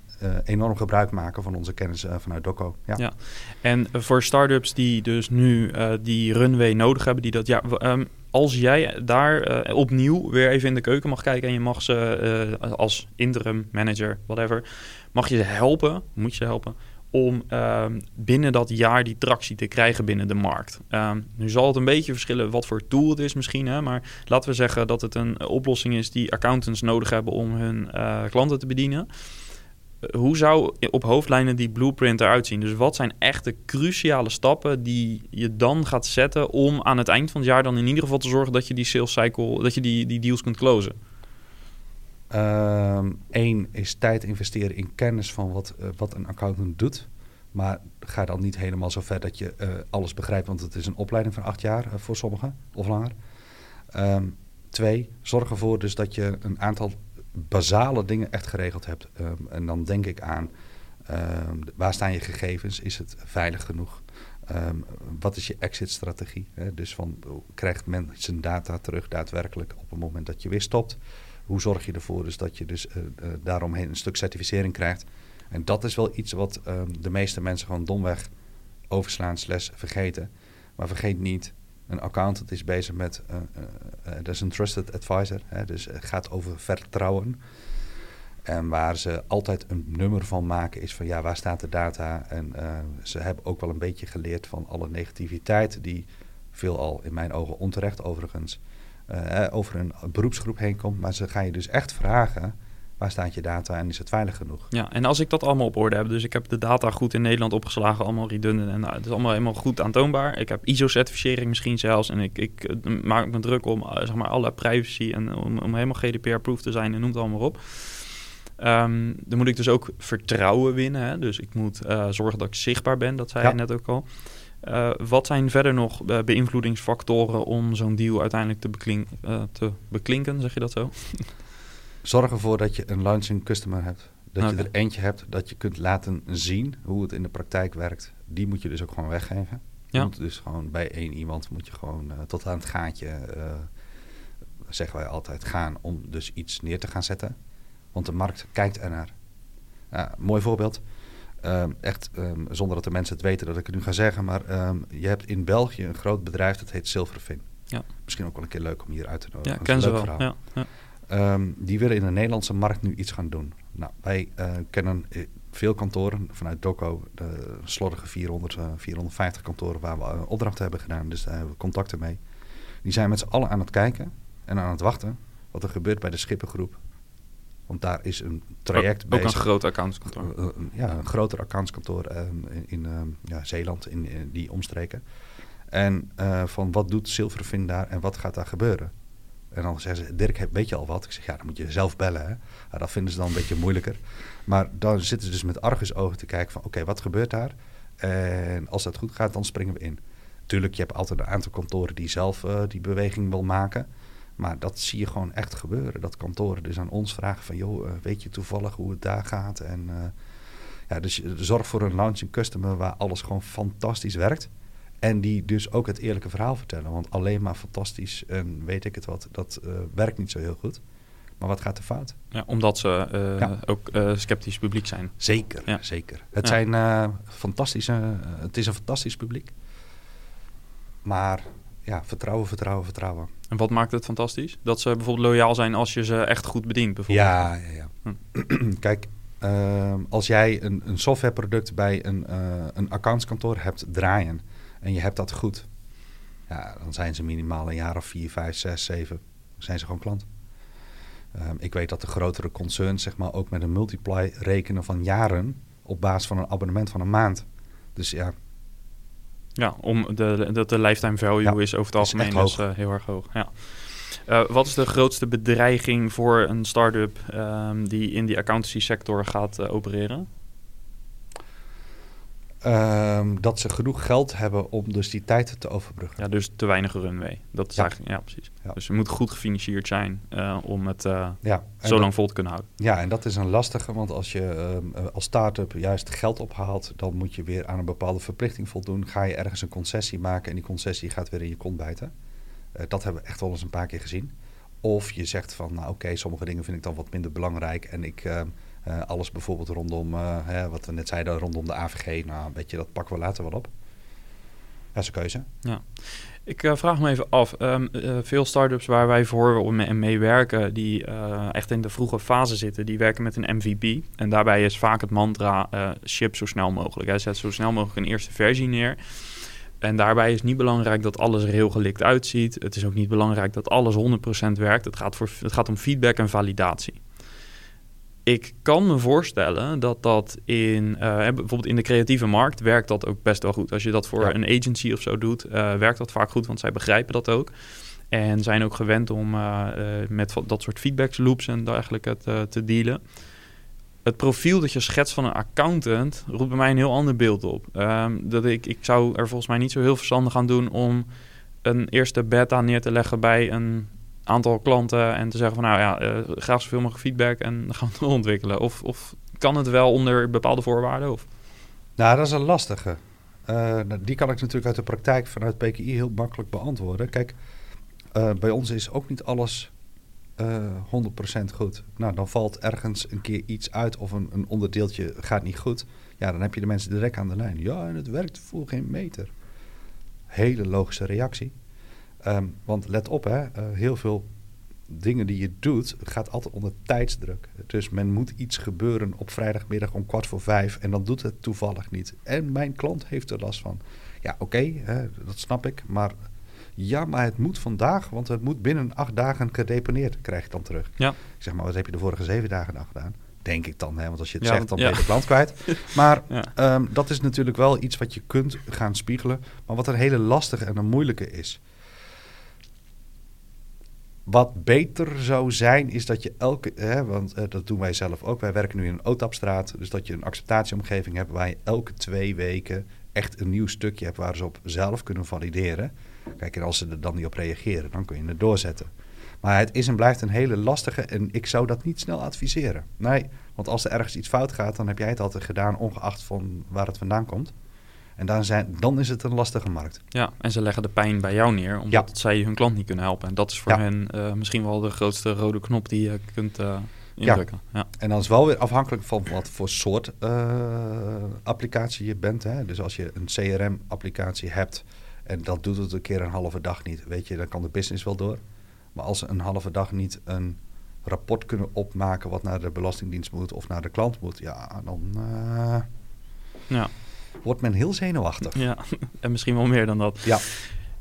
enorm gebruik maken van onze kennis uh, vanuit DOCO. Ja. En voor start-ups die dus nu die runway nodig hebben, die dat ja, um, als jij daar opnieuw weer even in de keuken mag kijken en je mag ze als interim manager, whatever, mag je ze helpen, moet je ze helpen, om uh, binnen dat jaar die tractie te krijgen binnen de markt. Um, nu zal het een beetje verschillen wat voor tool het is misschien, hè, maar laten we zeggen dat het een oplossing is die accountants nodig hebben om hun klanten te bedienen hoe zou op hoofdlijnen die blueprint eruit zien? Dus wat zijn echt de cruciale stappen die je dan gaat zetten om aan het eind van het jaar dan in ieder geval te zorgen dat je die sales cycle, dat je die, die deals kunt closen? Eén ehm, is tijd investeren in kennis van wat, uh, wat een accountant doet. Maar ga dan niet helemaal zo ver dat je uh, alles begrijpt, want het is een opleiding van acht jaar uh, voor sommigen of langer. Um, twee, zorg ervoor dus dat je een aantal basale dingen echt geregeld hebt. Um, en dan denk ik aan um, waar staan je gegevens? Is het veilig genoeg? Um, wat is je exit-strategie? Dus van krijgt men zijn data terug daadwerkelijk op het moment dat je weer stopt? Hoe zorg je ervoor dus dat je dus uh, daaromheen een stuk certificering krijgt? En dat is wel iets wat de meeste mensen gewoon domweg overslaan slash vergeten. Maar vergeet niet een accountant is bezig met, uh, uh, dat is een trusted advisor, hè, dus het gaat over vertrouwen. En waar ze altijd een nummer van maken is van ja, waar staat de data? En ze hebben ook wel een beetje geleerd van alle negativiteit die veelal in mijn ogen onterecht overigens over een beroepsgroep heen komt. Maar ze gaan je dus echt vragen waar staat je data en is het veilig genoeg? Ja, en als ik dat allemaal op orde heb, dus ik heb de data goed in Nederland opgeslagen, allemaal redundant en nou, het is allemaal helemaal goed aantoonbaar. Ik heb ISO-certificering misschien zelfs en ik, ik eh, maak me druk om eh, zeg maar alle privacy en om, om helemaal GDPR-proof te zijn en noem het allemaal op. Um, dan moet ik dus ook vertrouwen winnen. Hè? Dus ik moet uh, zorgen dat ik zichtbaar ben, dat zei ja. je net ook al. Uh, wat zijn verder nog uh, beïnvloedingsfactoren om zo'n deal uiteindelijk te, beklink, te beklinken, zeg je dat zo? Zorg ervoor dat je een launching customer hebt. Dat je er eentje hebt dat je kunt laten zien hoe het in de praktijk werkt. Die moet je dus ook gewoon weggeven. Je moet dus gewoon bij één iemand moet je gewoon eh, tot aan het gaatje, eh, zeggen wij altijd, gaan om dus iets neer te gaan zetten. Want de markt kijkt ernaar. Ja, mooi voorbeeld. Ehm, echt, ehm, zonder dat de mensen het weten dat ik het nu ga zeggen. Maar ehm, je hebt in België een groot bedrijf dat heet Silverfin. Ja. Misschien ook wel een keer leuk om hier uit te nodigen. Ja, ken ze wel. Ja, ja. Ehm, die willen in de Nederlandse markt nu iets gaan doen. Nou, wij eh, kennen eh, veel kantoren vanuit Doco, de slordige 400, eh, 450 kantoren waar we eh, opdrachten hebben gedaan. Dus daar hebben we contacten mee. Die zijn met z'n allen aan het kijken en aan het wachten wat er gebeurt bij de Schippengroep. Want daar is een traject ook, ook bezig. een groot accountskantoor. Eh, eh, ja, een groter accountskantoor ehm, in, in ehm, ja, Zeeland, in, in die omstreken. En eh, van wat doet Silverfin daar en wat gaat daar gebeuren? En dan zeggen ze, Dirk, weet je al wat? Ik zeg, ja, dan moet je zelf bellen. Hè? Ja, dat vinden ze dan een beetje moeilijker. Maar dan zitten ze dus met argusogen te kijken van, oké, wat gebeurt daar? En als dat goed gaat, dan springen we in. Tuurlijk, je hebt altijd een aantal kantoren die zelf eh, die beweging wil maken. Maar dat zie je gewoon echt gebeuren. Dat kantoren dus aan ons vragen van... joh, eh, weet je toevallig hoe het daar gaat? En eh, ja, dus zorg voor een launching customer... waar alles gewoon fantastisch werkt. En die dus ook het eerlijke verhaal vertellen. Want alleen maar fantastisch en weet ik het wat... dat eh, werkt niet zo heel goed. Maar wat gaat er fout? Ja, omdat ze eh, Ja. ook eh, sceptisch publiek zijn. Zeker, Ja. zeker. Het, zijn, fantastische, het is een fantastisch publiek. Maar ja, vertrouwen, vertrouwen, vertrouwen. En wat maakt het fantastisch? Dat ze bijvoorbeeld loyaal zijn als je ze echt goed bedient, bijvoorbeeld. Ja, ja, ja. Kijk, ehm, als jij een, een softwareproduct bij een, een accountskantoor hebt draaien en je hebt dat goed, ja, dan zijn ze minimaal een jaar of vier, vijf, zes, zeven, zijn ze gewoon klant. Ehm, ik weet dat de grotere concerns zeg maar, ook met een multiply rekenen van jaren op basis van een abonnement van een maand. Dus ja, Ja, om de, dat de lifetime value Ja, is over het algemeen dus, eh, heel erg hoog. Ja. Eh, wat is de grootste bedreiging voor een start-up ehm, die in die accountancy sector gaat eh, opereren? Ehm, dat ze genoeg geld hebben om dus die tijd te overbruggen. Ja, dus te weinig runway. Dat is Ja. eigenlijk, ja, precies. Ja. Dus je moet goed gefinancierd zijn eh, om het eh, Ja, zo dat- lang vol te kunnen houden. Ja, en dat is een lastige, want als je ehm, eh, als start-up juist geld ophaalt, dan moet je weer aan een bepaalde verplichting voldoen. Ga je ergens een concessie maken en die concessie gaat weer in je kont bijten. Dat hebben we echt wel eens een paar keer gezien. Of je zegt van, nou oké, sommige dingen vind ik dan wat minder belangrijk. En ik, eh, alles bijvoorbeeld rondom, eh, hè, wat we net zeiden, rondom de AVG, nou weet je, dat pakken we later wel op. Dat is een keuze. Ik eh, vraag me even af. eh, veel start-ups waar wij voor me- mee werken, die echt in de vroege fase zitten, die werken met een MVP. En daarbij is vaak het mantra ship zo snel mogelijk. Hij zet zo snel mogelijk een eerste versie neer. En daarbij is niet belangrijk dat alles er heel gelikt uitziet. Het is ook niet belangrijk dat alles 100% werkt. Het gaat, voor, het gaat om feedback en validatie. Ik kan me voorstellen dat dat in, eh, bijvoorbeeld in de creatieve markt werkt dat ook best wel goed. Als je dat voor Ja. een agency of zo doet, eh, werkt dat vaak goed, want zij begrijpen dat ook. En zijn ook gewend om eh, met dat soort feedback loops en dergelijke eh, te dealen. Het profiel dat je schetst van een accountant roept bij mij een heel ander beeld op. Ehm, dat ik, ik zou er volgens mij niet zo heel verstandig aan doen om een eerste beta neer te leggen bij een aantal klanten en te zeggen van nou ja, eh, graag zoveel mogelijk feedback en gaan we het ontwikkelen. Of, of kan het wel onder bepaalde voorwaarden? Of? Nou, dat is een lastige. Eh, nou, die kan ik natuurlijk uit de praktijk vanuit PKI heel makkelijk beantwoorden. Kijk, eh, bij ons is ook niet alles eh 100% goed. Nou, dan valt ergens een keer iets uit of een, een onderdeeltje gaat niet goed. Ja, dan heb je de mensen direct aan de lijn. Ja, en het werkt voor geen meter. Hele logische reactie. Ehm, want let op, hè, eh, heel veel dingen die je doet, gaat altijd onder tijdsdruk. Dus men moet iets gebeuren op vrijdagmiddag om kwart voor vijf en dan doet het toevallig niet. En mijn klant heeft er last van. Ja, oké, dat snap ik, maar ja, maar het moet vandaag, want het moet binnen acht dagen gedeponeerd, krijg ik dan terug. Ja. Ik zeg maar, wat heb je de vorige zeven dagen dan gedaan? Denk ik dan, hè? want als je het Ja, zegt, dan ja. ben je de klant kwijt. Maar Ja. Ehm, dat is natuurlijk wel iets wat je kunt gaan spiegelen. Maar wat een hele lastige en een moeilijke is. Wat beter zou zijn, is dat je elke... Hè, want eh, dat doen wij zelf ook. Wij werken nu in een OTAP-straat. Dus dat je een acceptatieomgeving hebt... waar je elke twee weken echt een nieuw stukje hebt... waar ze op zelf kunnen valideren. Kijk, en als ze er dan niet op reageren, dan kun je het doorzetten. Maar het is en blijft een hele lastige en ik zou dat niet snel adviseren. Nee, want als er ergens iets fout gaat, dan heb jij het altijd gedaan, ongeacht van waar het vandaan komt. En dan, zijn, dan is het een lastige markt. Ja, en ze leggen de pijn bij jou neer, omdat zij hun klant niet kunnen helpen. En dat is voor hen uh, misschien wel de grootste rode knop die je kunt uh, indrukken. Ja. ja. en dan is wel weer afhankelijk van wat voor soort uh, applicatie je bent. Hè? Dus als je een CRM-applicatie hebt en dat doet het een keer een halve dag niet, weet je, dan kan de business wel door. Maar als ze een halve dag niet een rapport kunnen opmaken wat naar de Belastingdienst moet of naar de klant moet, ja, dan ja. Wordt men heel zenuwachtig. Ja, en misschien wel meer dan dat. Ja.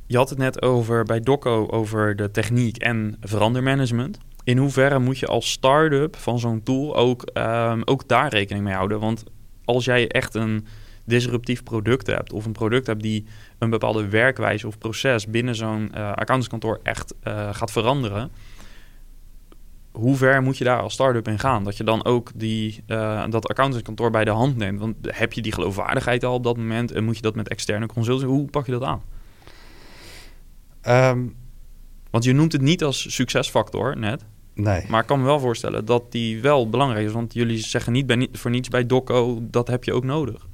Je had het net over bij Doco over de techniek en verandermanagement. In hoeverre moet je als start-up van zo'n tool ook, um, ook daar rekening mee houden? Want als jij echt een disruptief product hebt of een product hebt die een bepaalde werkwijze of proces binnen zo'n uh, accountantskantoor echt uh, gaat veranderen, hoe ver moet je daar als start-up in gaan? Dat je dan ook die, uh, dat accountantskantoor bij de hand neemt. Want heb je die geloofwaardigheid al op dat moment en moet je dat met externe consultants? Hoe pak je dat aan? Um, want je noemt het niet als succesfactor net. Nee. Maar ik kan me wel voorstellen dat die wel belangrijk is. Want jullie zeggen niet bij, voor niets bij Doco, dat heb je ook nodig.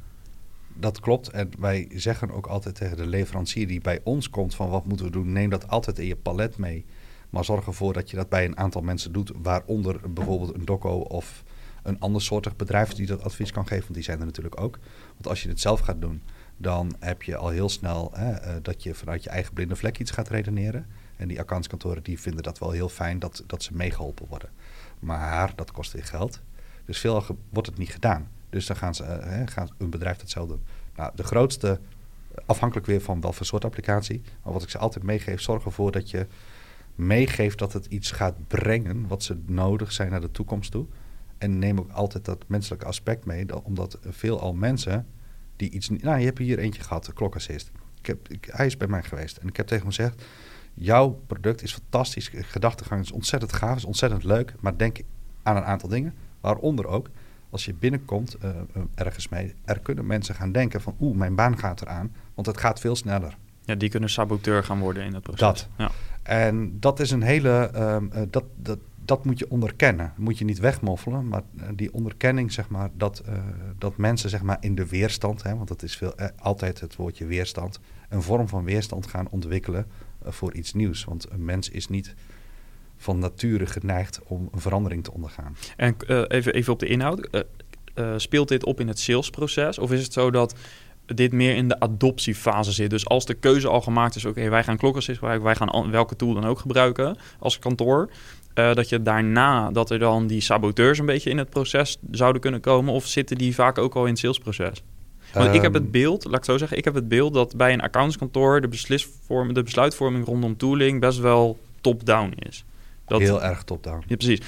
Dat klopt. En wij zeggen ook altijd tegen de leverancier die bij ons komt van wat moeten we doen, neem dat altijd in je palet mee. Maar zorg ervoor dat je dat bij een aantal mensen doet, waaronder bijvoorbeeld een Doco of een ander soortig bedrijf die dat advies kan geven. Want die zijn er natuurlijk ook. Want als je het zelf gaat doen, dan heb je al heel snel hè, uh, dat je vanuit je eigen blinde vlek iets gaat redeneren. En die accountskantoren die vinden dat wel heel fijn dat, dat ze meegeholpen worden. Maar dat kost weer geld. Dus veel wordt het niet gedaan. Dus dan gaan, ze, uh, hè, gaan een bedrijf dat zelf doen. Nou, de grootste, afhankelijk weer van welke soort applicatie. Maar wat ik ze altijd meegeef, zorg ervoor dat je meegeeft dat het iets gaat brengen wat ze nodig zijn naar de toekomst toe. En neem ook altijd dat menselijke aspect mee, omdat veel al mensen die iets. Nou, je hebt hier eentje gehad, de klokassist. Ik heb, ik, hij is bij mij geweest en ik heb tegen hem gezegd: Jouw product is fantastisch, gedachtegang is ontzettend gaaf, is ontzettend leuk, maar denk aan een aantal dingen, waaronder ook als je binnenkomt uh, ergens mee, er kunnen mensen gaan denken van oeh, mijn baan gaat eraan, want het gaat veel sneller. Ja, die kunnen saboteur gaan worden in het proces. Dat. Ja. En dat is een hele, um, uh, dat, dat, dat moet je onderkennen. moet je niet wegmoffelen, maar uh, die onderkenning, zeg maar, dat, uh, dat mensen zeg maar, in de weerstand, hè, want dat is veel, altijd het woordje weerstand, een vorm van weerstand gaan ontwikkelen voor iets nieuws. Want een mens is niet van nature geneigd om een verandering te ondergaan. En even, even op de inhoud. speelt dit op in het salesproces? Of is het zo dat dit meer in de adoptiefase zit. Dus als de keuze al gemaakt is, oké, wij gaan klokkers gebruiken, wij gaan welke tool dan ook gebruiken als kantoor. Uh, dat je daarna, dat er dan die saboteurs een beetje in het proces zouden kunnen komen, of zitten die vaak ook al in het salesproces? Want um, ik heb het beeld, laat ik zo zeggen, ik heb het beeld dat bij een accountskantoor de, beslisvorm, de besluitvorming rondom tooling best wel top-down is. Dat, Heel erg top-down. Ja, precies.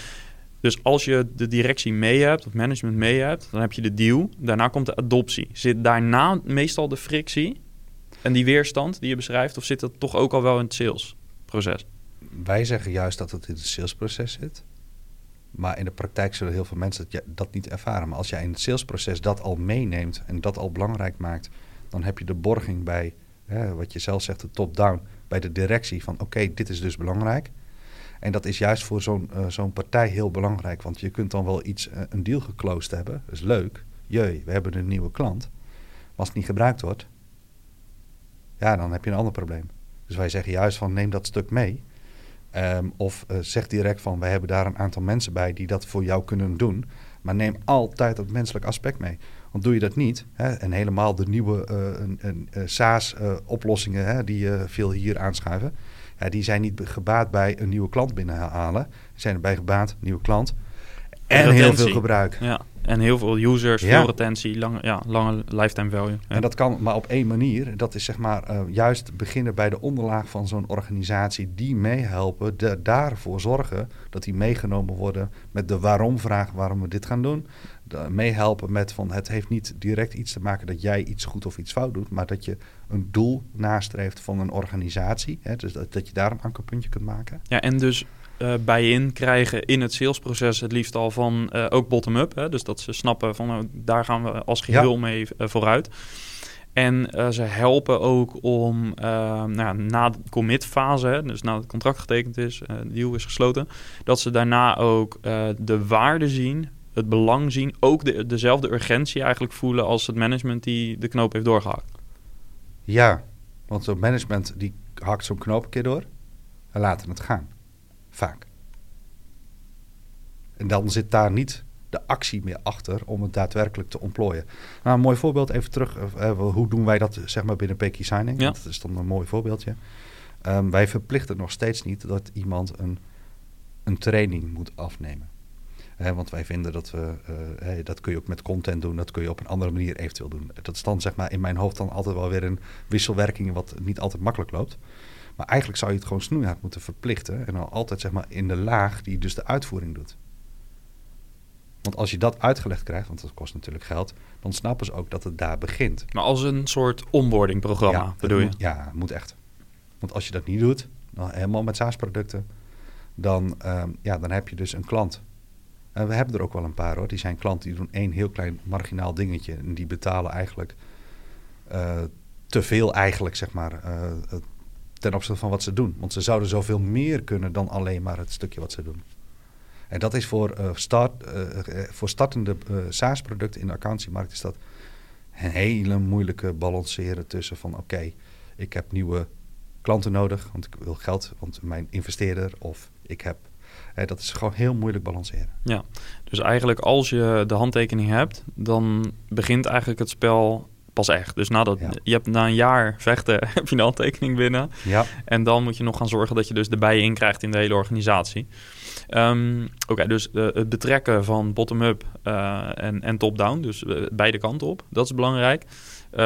Dus als je de directie mee hebt, of management mee hebt, dan heb je de deal. Daarna komt de adoptie. Zit daarna meestal de frictie en die weerstand die je beschrijft, of zit dat toch ook al wel in het salesproces? Wij zeggen juist dat het in het salesproces zit. Maar in de praktijk zullen heel veel mensen dat, niet ervaren. Maar als jij in het salesproces dat al meeneemt en dat al belangrijk maakt, dan heb je de borging bij, hè, wat je zelf zegt, de top-down, bij de directie van oké, dit is dus belangrijk. En dat is juist voor zo'n uh, zo'n partij heel belangrijk. Want je kunt dan wel iets, uh, een deal geclosed hebben. Dat is leuk. Jee, we hebben een nieuwe klant. Maar als het niet gebruikt wordt, ja, dan heb je een ander probleem. Dus wij zeggen juist van neem dat stuk mee. Um, of uh, zeg direct van wij hebben daar een aantal mensen bij die dat voor jou kunnen doen. Maar neem altijd dat menselijk aspect mee. Want doe je dat niet, hè, en helemaal de nieuwe SaaS-oplossingen die veel hier aanschuiven ja, die zijn niet gebaat bij een nieuwe klant binnenhalen. Die zijn erbij gebaat, nieuwe klant. En heel veel gebruik. Ja, en heel veel users, ja. veel retentie, lange, ja, lange lifetime value. Ja. En dat kan maar op één manier. Dat is zeg maar uh, juist beginnen bij de onderlaag van zo'n organisatie. Die meehelpen, de, daarvoor zorgen dat die meegenomen worden met de waarom-vraag waarom we dit gaan doen. De, meehelpen met van het heeft niet direct iets te maken dat jij iets goed of iets fout doet. Maar dat je een doel nastreeft van een organisatie. Hè, dus dat, dat je daar een ankerpuntje kunt maken. Ja, en dus uh, bij in krijgen in het salesproces het liefst al van uh, ook bottom-up. Dus dat ze snappen van uh, daar gaan we als geheel ja. mee vooruit. En eh, ze helpen ook om nou, na de commit-fase, dus nadat het contract getekend is, de deal is gesloten, dat ze daarna ook de waarde zien, het belang zien, ook de, dezelfde urgentie eigenlijk voelen als het management die de knoop heeft doorgehakt. Ja, want zo'n management die hakt zo'n knoop een keer door en laten het gaan. Vaak. En dan zit daar niet de actie meer achter om het daadwerkelijk te ontplooien. Nou, een mooi voorbeeld even terug. Uh, hoe doen wij dat zeg maar binnen Peky Signing? Ja. Dat is dan een mooi voorbeeldje. Um, wij verplichten nog steeds niet dat iemand een, een training moet afnemen. He, want wij vinden dat we, hey, dat kun je ook met content doen, dat kun je op een andere manier eventueel doen. Dat is dan zeg maar in mijn hoofd dan altijd wel weer een wisselwerking wat niet altijd makkelijk loopt. Maar eigenlijk zou je het gewoon snoeihard moeten verplichten en dan altijd zeg maar in de laag die dus de uitvoering doet. Want als je dat uitgelegd krijgt, want dat kost natuurlijk geld, dan snappen ze ook dat het daar begint. Maar als een soort onboarding programma, ja, bedoel je? Moet, ja, moet echt. Want als je dat niet doet, dan helemaal met SaaS-producten, dan, um, ja, dan heb je dus een klant. En we hebben er ook wel een paar hoor. Die zijn klanten die doen één heel klein marginaal dingetje. En die betalen eigenlijk uh, te veel eigenlijk, zeg maar, uh, ten opzichte van wat ze doen. Want ze zouden zoveel meer kunnen dan alleen maar het stukje wat ze doen. En dat is voor, start, voor startende SaaS-producten in de accountancymarkt is dat een hele moeilijke balanceren tussen van oké, ik heb nieuwe klanten nodig, want ik wil geld, want mijn investeerder of ik heb. Dat is gewoon heel moeilijk balanceren. Ja, dus eigenlijk als je de handtekening hebt, dan begint eigenlijk het spel pas echt. Dus nadat ja. je hebt na een jaar vechten, heb je een handtekening binnen. Ja. En dan moet je nog gaan zorgen dat je dus erbij in krijgt in de hele organisatie. Um, Oké, okay, dus uh, het betrekken van bottom-up uh, en, en top-down, dus uh, beide kanten op, dat is belangrijk.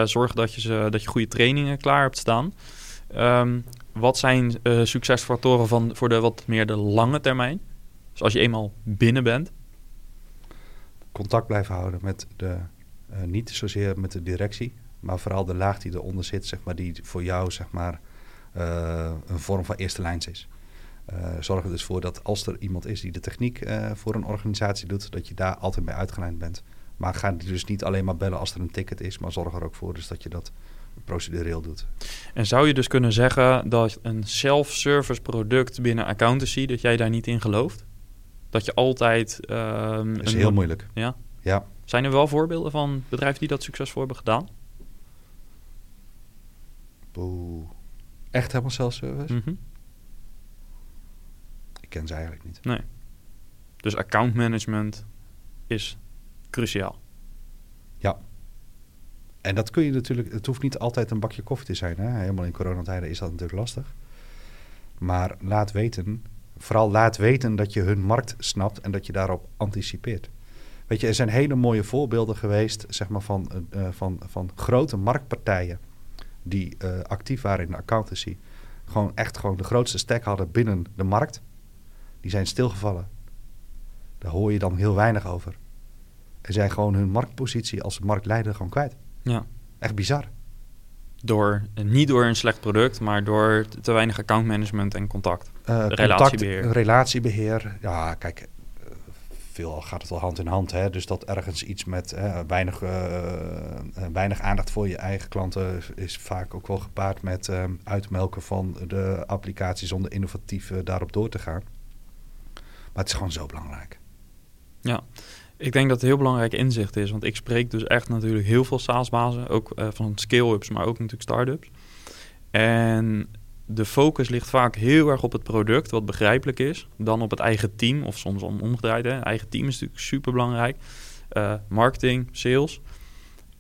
zorg dat je, ze, dat je goede trainingen klaar hebt staan. Um, wat zijn succesfactoren van, voor de wat meer de lange termijn? Dus als je eenmaal binnen bent. Contact blijven houden met de, niet zozeer met de directie, maar vooral de laag die eronder zit, zeg maar, die voor jou zeg maar, een vorm van eerste lijns is. Zorg er dus voor dat als er iemand is die de techniek voor een organisatie doet, dat je daar altijd bij uitgelijnd bent. Maar ga dus niet alleen maar bellen als er een ticket is, maar zorg er ook voor dus dat je dat procedureel doet. En zou je dus kunnen zeggen dat een self-service product binnen accountancy, dat jij daar niet in gelooft? Dat je altijd... Uh, dat is heel moeilijk. Ja? Ja. Zijn er wel voorbeelden van bedrijven die dat succesvol hebben gedaan? Oeh. Echt helemaal self-service? Mm -hmm ken ze eigenlijk niet. Nee. Dus account management is cruciaal. En dat kun je natuurlijk, het hoeft niet altijd een bakje koffie te zijn. Hè? Helemaal in coronatijden is dat natuurlijk lastig. Maar laat weten, vooral laat weten dat je hun markt snapt en dat je daarop anticipeert. Weet je, er zijn hele mooie voorbeelden geweest zeg maar, van, uh, van, van grote marktpartijen die uh, actief waren in de accountancy. Gewoon echt gewoon de grootste stack hadden binnen de markt die zijn stilgevallen. Daar hoor je dan heel weinig over. En zijn gewoon hun marktpositie als marktleider gewoon kwijt. Ja. Echt bizar. Door, niet door een slecht product, maar door te weinig accountmanagement en contact. Uh, relatiebeheer. Contact, relatiebeheer. Ja, kijk, veel gaat het wel hand in hand. Hè? Dus dat ergens iets met uh, weinig, uh, weinig aandacht voor je eigen klanten is vaak ook wel gepaard met uitmelken van de applicatie zonder innovatief daarop door te gaan. Maar het is gewoon zo belangrijk. Ja, ik denk dat het heel belangrijk inzicht is. Want ik spreek dus echt natuurlijk heel veel SaaS-bazen. Ook uh, van scale-ups, maar ook natuurlijk start-ups. En de focus ligt vaak heel erg op het product, wat begrijpelijk is. Dan op het eigen team, of soms omgedraaid. Hè. Eigen team is natuurlijk super belangrijk. Uh, marketing, sales.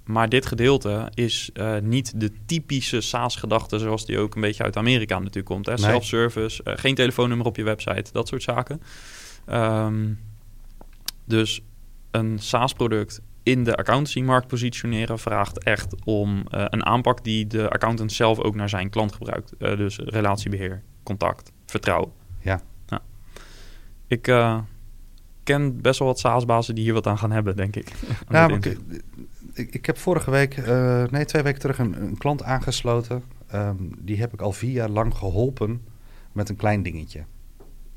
Maar dit gedeelte is uh, niet de typische SaaS-gedachte zoals die ook een beetje uit Amerika natuurlijk komt. Nee. Self-service, uh, geen telefoonnummer op je website, dat soort zaken. Um, dus een SaaS-product in de accountancy-markt positioneren vraagt echt om uh, een aanpak die de accountant zelf ook naar zijn klant gebruikt. dus relatiebeheer, contact, vertrouwen. Ja. ja. Ik ken best wel wat SaaS-bazen die hier wat aan gaan hebben, denk ik. Nou, ik, ik, ik, heb vorige week, nee, twee weken terug een, een klant aangesloten. Um, die heb ik al vier jaar lang geholpen met een klein dingetje.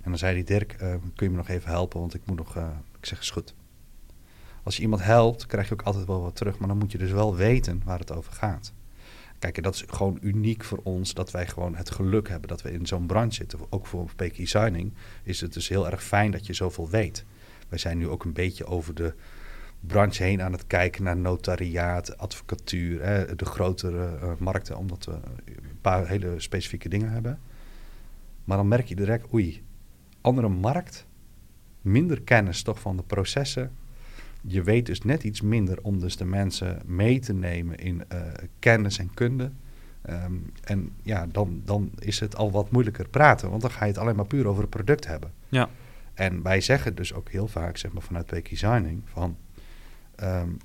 En dan zei hij, Dirk, kun je me nog even helpen? Want ik moet nog, ik zeg, is goed. Als je iemand helpt, krijg je ook altijd wel wat terug. Maar dan moet je dus wel weten waar het over gaat. Kijk, en dat is gewoon uniek voor ons dat wij gewoon het geluk hebben dat we in zo'n branche zitten. Ook voor PKI Signing is het dus heel erg fijn dat je zoveel weet. Wij zijn nu ook een beetje over de branche heen aan het kijken naar notariaat, advocatuur, hè, de grotere uh, markten, omdat we een paar hele specifieke dingen hebben. Maar dan merk je direct, oei, andere markt, minder kennis toch van de processen. Je weet dus net iets minder om dus de mensen mee te nemen in uh, kennis en kunde. Um, en ja, dan, dan is het al wat moeilijker praten, want dan ga je het alleen maar puur over het product hebben. Ja. En wij zeggen dus ook heel vaak, zeg maar vanuit PK Designing, van um,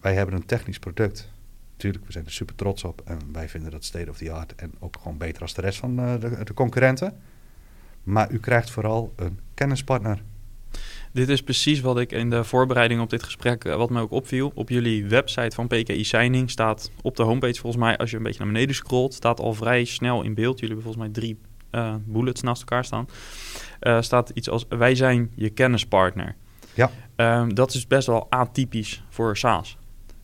wij hebben een technisch product. Tuurlijk, we zijn er super trots op en wij vinden dat state of the art en ook gewoon beter als de rest van uh, de, de concurrenten. Maar u krijgt vooral een kennispartner. Dit is precies wat ik in de voorbereiding op dit gesprek, uh, wat me ook opviel. Op jullie website van PKI Signing staat op de homepage volgens mij, als je een beetje naar beneden scrolt, staat al vrij snel in beeld. Jullie hebben volgens mij drie uh, bullets naast elkaar staan. Uh, staat iets als wij zijn je kennispartner. Ja. Um, dat is best wel atypisch voor SaaS.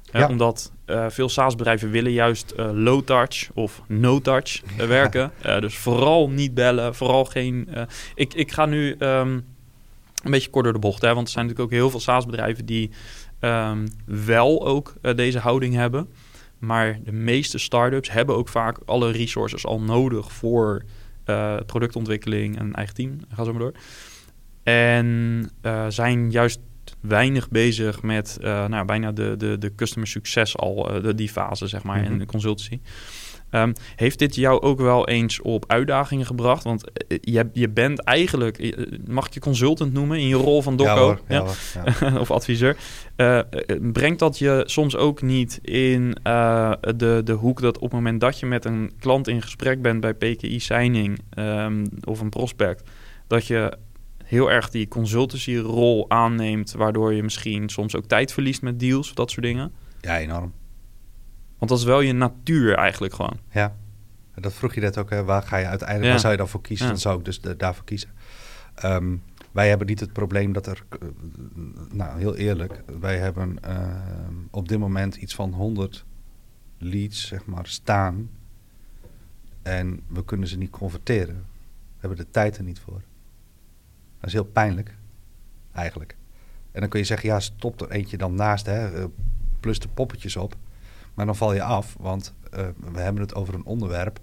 Ja. Omdat uh, veel SaaS-bedrijven willen juist uh, low-touch of no-touch uh, werken. dus vooral niet bellen, vooral geen... ik, ik ga nu um, een beetje kort door de bocht, hè, want er zijn natuurlijk ook heel veel SaaS-bedrijven die um, wel ook deze houding hebben. Maar de meeste start-ups hebben ook vaak alle resources al nodig voor productontwikkeling en eigen team. Ga zo maar door. En zijn juist weinig bezig met nou, bijna de, de, de customer succes al, de, die fase zeg maar, mm -hmm. in de consultancy. Um, heeft dit jou ook wel eens op uitdagingen gebracht? Want uh, je, je bent eigenlijk, mag ik je consultant noemen in je rol van doco? Ja, hoor, ja, ja? Hoor, ja. of adviseur. Uh, brengt dat je soms ook niet in uh, de, de hoek dat op het moment dat je met een klant in gesprek bent bij PKI Signing um, of een prospect, dat je heel erg die consultancy-rol aanneemt, waardoor je misschien soms ook tijd verliest met deals of dat soort dingen? Ja, enorm. Want dat is wel je natuur eigenlijk gewoon. Ja, dat vroeg je net ook. Hè. Waar ga je uiteindelijk, ja. waar zou je dan voor kiezen? Ja. Dan zou ik dus de, daarvoor kiezen. Um, wij hebben niet het probleem dat er, uh, nou heel eerlijk, wij hebben uh, op dit moment iets van 100 leads, zeg maar, staan. En we kunnen ze niet converteren. We hebben de tijd er niet voor. Dat is heel pijnlijk, eigenlijk. En dan kun je zeggen, ja, stop er eentje dan naast, hè, plus de poppetjes op. Maar dan val je af, want uh, we hebben het over een onderwerp,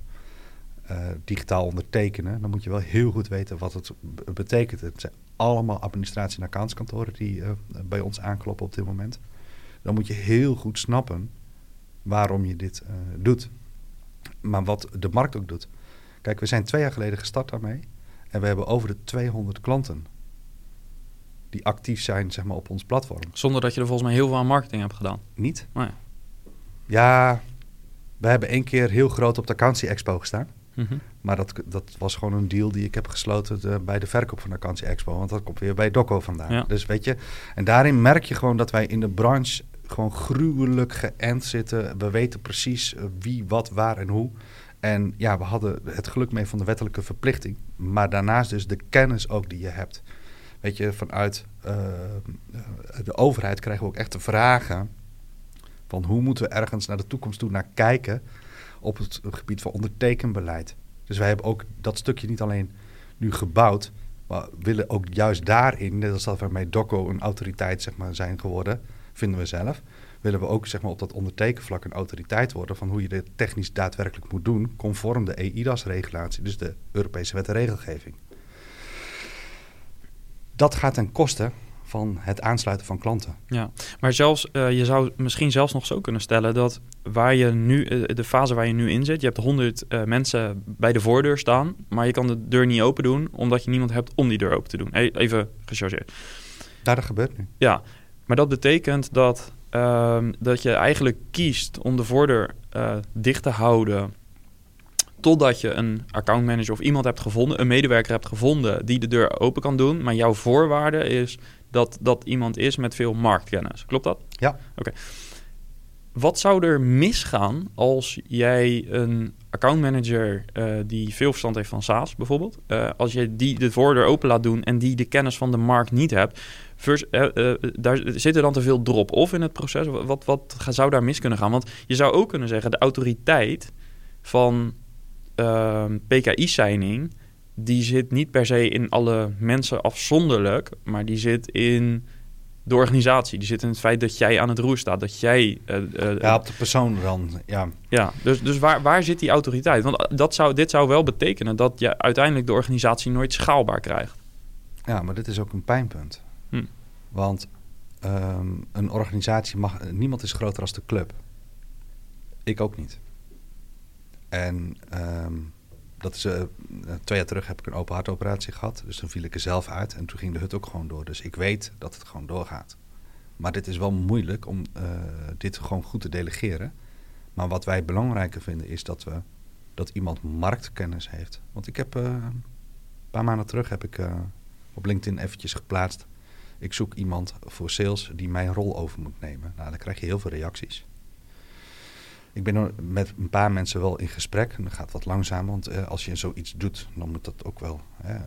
uh, digitaal ondertekenen. Dan moet je wel heel goed weten wat het betekent. Het zijn allemaal administratie- en accountskantoren die uh, bij ons aankloppen op dit moment. Dan moet je heel goed snappen waarom je dit doet. Maar wat de markt ook doet. Kijk, we zijn twee jaar geleden gestart daarmee. En we hebben over de 200 klanten die actief zijn zeg maar, op ons platform. Zonder dat je er volgens mij heel veel aan marketing hebt gedaan. Niet? Oh ja. we hebben één keer heel groot op de Accountie Expo gestaan. Mm -hmm. Maar dat, dat was gewoon een deal die ik heb gesloten de, bij de verkoop van de Accountie Expo. Want dat komt weer bij Doco vandaan. Ja. Dus weet je, en daarin merk je gewoon dat wij in de branche gewoon gruwelijk geënt zitten. We weten precies wie, wat, waar en hoe. En ja, we hadden het geluk mee van de wettelijke verplichting. Maar daarnaast dus de kennis ook die je hebt. Weet je, vanuit uh, de overheid krijgen we ook echt de vragen... van hoe moeten we ergens naar de toekomst toe naar kijken... op het gebied van ondertekenbeleid. Dus wij hebben ook dat stukje niet alleen nu gebouwd... maar willen ook juist daarin, net als dat we bij DOCO een autoriteit zeg maar, zijn geworden... vinden we zelf willen we ook zeg maar, op dat ondertekenvlak een autoriteit worden van hoe je dit technisch daadwerkelijk moet doen, conform de EIDAS-regulatie, dus de Europese wet en regelgeving. Dat gaat ten koste van het aansluiten van klanten. Ja, maar zelfs, uh, je zou misschien zelfs nog zo kunnen stellen dat waar je nu, uh, de fase waar je nu in zit, je hebt 100 uh, mensen bij de voordeur staan, maar je kan de deur niet open doen omdat je niemand hebt om die deur open te doen. Even gechargeerd. Daar dat gebeurt nu. Ja, maar dat betekent dat Um, dat je eigenlijk kiest om de voordeur dicht te houden totdat je een accountmanager of iemand hebt gevonden, een medewerker hebt gevonden die de deur open kan doen. Maar jouw voorwaarde is dat dat iemand is met veel marktkennis. Klopt dat? Ja. Oké. Okay. wat zou er misgaan als jij een accountmanager uh, die veel verstand heeft van SaaS bijvoorbeeld, uh, als je die de voordeur open laat doen en die de kennis van de markt niet hebt, uh, daar zit er dan te veel drop-off in het proces? Wat, wat zou daar mis kunnen gaan? Want je zou ook kunnen zeggen, de autoriteit van ehm, PKI-signing, die zit niet per se in alle mensen afzonderlijk, maar die zit in de organisatie. Die zit in het feit dat jij aan het roer staat. Dat jij... Uh, ja, op de persoon dan, ja. Ja, dus, dus waar, waar zit die autoriteit? Want dat zou, dit zou wel betekenen dat je uiteindelijk de organisatie nooit schaalbaar krijgt. Ja, maar dit is ook een pijnpunt. Hm. Want ehm, een organisatie mag... Niemand is groter als de club. Ik ook niet. En... Um, dat is, uh, twee jaar terug heb ik een open hartoperatie gehad. Dus toen viel ik er zelf uit en toen ging de hut ook gewoon door. Dus ik weet dat het gewoon doorgaat. Maar dit is wel moeilijk om uh, dit gewoon goed te delegeren. Maar wat wij belangrijker vinden is dat, we, dat iemand marktkennis heeft. Want ik heb een paar maanden terug heb ik op LinkedIn eventjes geplaatst. Ik zoek iemand voor sales die mijn rol over moet nemen. Nou, dan krijg je heel veel reacties. Ik ben met een paar mensen wel in gesprek. En dat gaat wat langzamer, want uh, als je zoiets doet, dan moet dat ook wel. Hè, uh,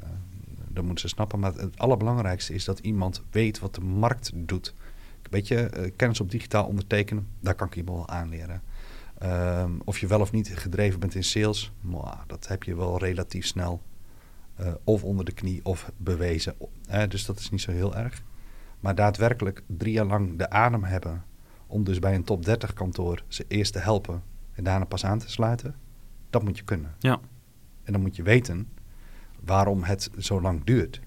dan moeten ze snappen. Maar het allerbelangrijkste is dat iemand weet wat de markt doet. Een beetje uh, kennis op digitaal ondertekenen, daar kan ik iemand wel aanleren. Ehm, of je wel of niet gedreven bent in sales, dat heb je wel relatief snel. of onder de knie of bewezen. dus dat is niet zo heel erg. Maar daadwerkelijk drie jaar lang de adem hebben om dus bij een top 30 kantoor ze eerst te helpen en daarna pas aan te sluiten, dat moet je kunnen. Ja. En dan moet je weten waarom het zo lang duurt.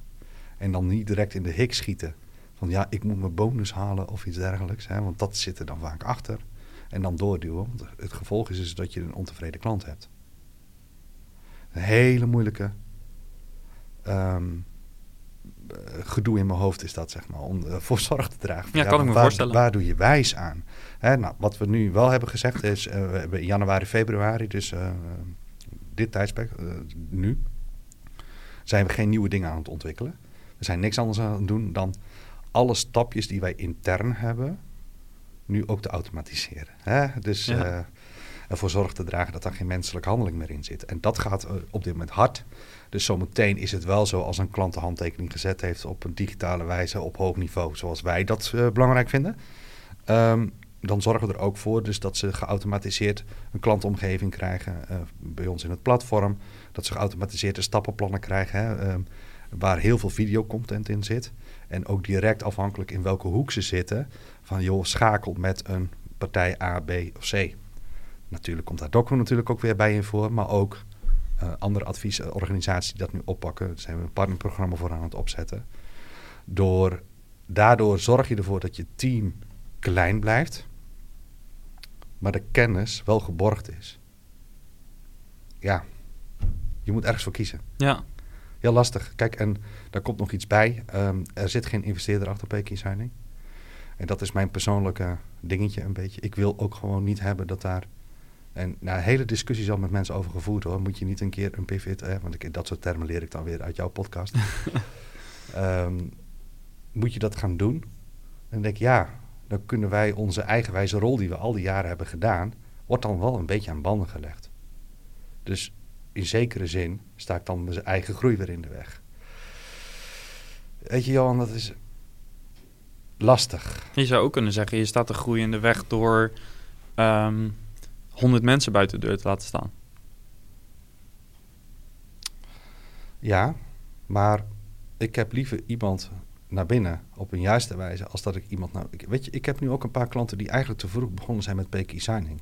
En dan niet direct in de hik schieten van ja, ik moet mijn bonus halen of iets dergelijks. Hè, want dat zit er dan vaak achter. En dan doorduwen. Want het gevolg is dus dat je een ontevreden klant hebt. Een hele moeilijke um, eh, gedoe in mijn hoofd is dat, zeg maar, om voor zorg te dragen. Ja, kan ik me waar, voorstellen. Waar doe je wijs aan? Hè, nou, wat we nu wel hebben gezegd is, uh, we hebben in januari, februari, dus dit tijdsperk, nu, zijn we geen nieuwe dingen aan het ontwikkelen. We zijn niks anders aan het doen dan alle stapjes die wij intern hebben, nu ook te automatiseren. Hè? Dus ja. ervoor zorg te dragen dat er geen menselijke handeling meer in zit. En dat gaat op dit moment hard. Dus zometeen is het wel zo als een klant de handtekening gezet heeft op een digitale wijze op hoog niveau, zoals wij dat uh, belangrijk vinden. Um, dan zorgen we er ook voor dus dat ze geautomatiseerd een klantomgeving krijgen uh, bij ons in het platform. Dat ze geautomatiseerde stappenplannen krijgen hè, um, waar heel veel videocontent in zit. En ook direct afhankelijk in welke hoek ze zitten. Van joh, schakel met een partij A, B of C. Natuurlijk komt daar Doco natuurlijk ook weer bij in voor, maar ook uh, andere adviesorganisaties die dat nu oppakken. Daar zijn we een partnerprogramma voor aan het opzetten. Door, daardoor zorg je ervoor dat je team klein blijft, maar de kennis wel geborgd is. Ja, je moet ergens voor kiezen. Ja. Heel lastig. Kijk, en daar komt nog iets bij. Um, er zit geen investeerder achter Peking Signing. En dat is mijn persoonlijke dingetje een beetje. Ik wil ook gewoon niet hebben dat daar en nou, hele discussies al met mensen over gevoerd hoor. Moet je niet een keer een pivot, hè, want ik, dat soort termen leer ik dan weer uit jouw podcast. um, moet je dat gaan doen? En dan denk ik, ja, dan kunnen wij onze eigenwijze rol die we al die jaren hebben gedaan, wordt dan wel een beetje aan banden gelegd. Dus in zekere zin sta ik dan mijn eigen groei weer in de weg. Weet je, Johan, dat is lastig. Je zou ook kunnen zeggen, je staat de groei in de weg door um, 100 mensen buiten de deur te laten staan. Ja, maar ik heb liever iemand naar binnen op een juiste wijze als dat ik iemand nou. weet je, ik heb nu ook een paar klanten die eigenlijk te vroeg begonnen zijn met PKI signing.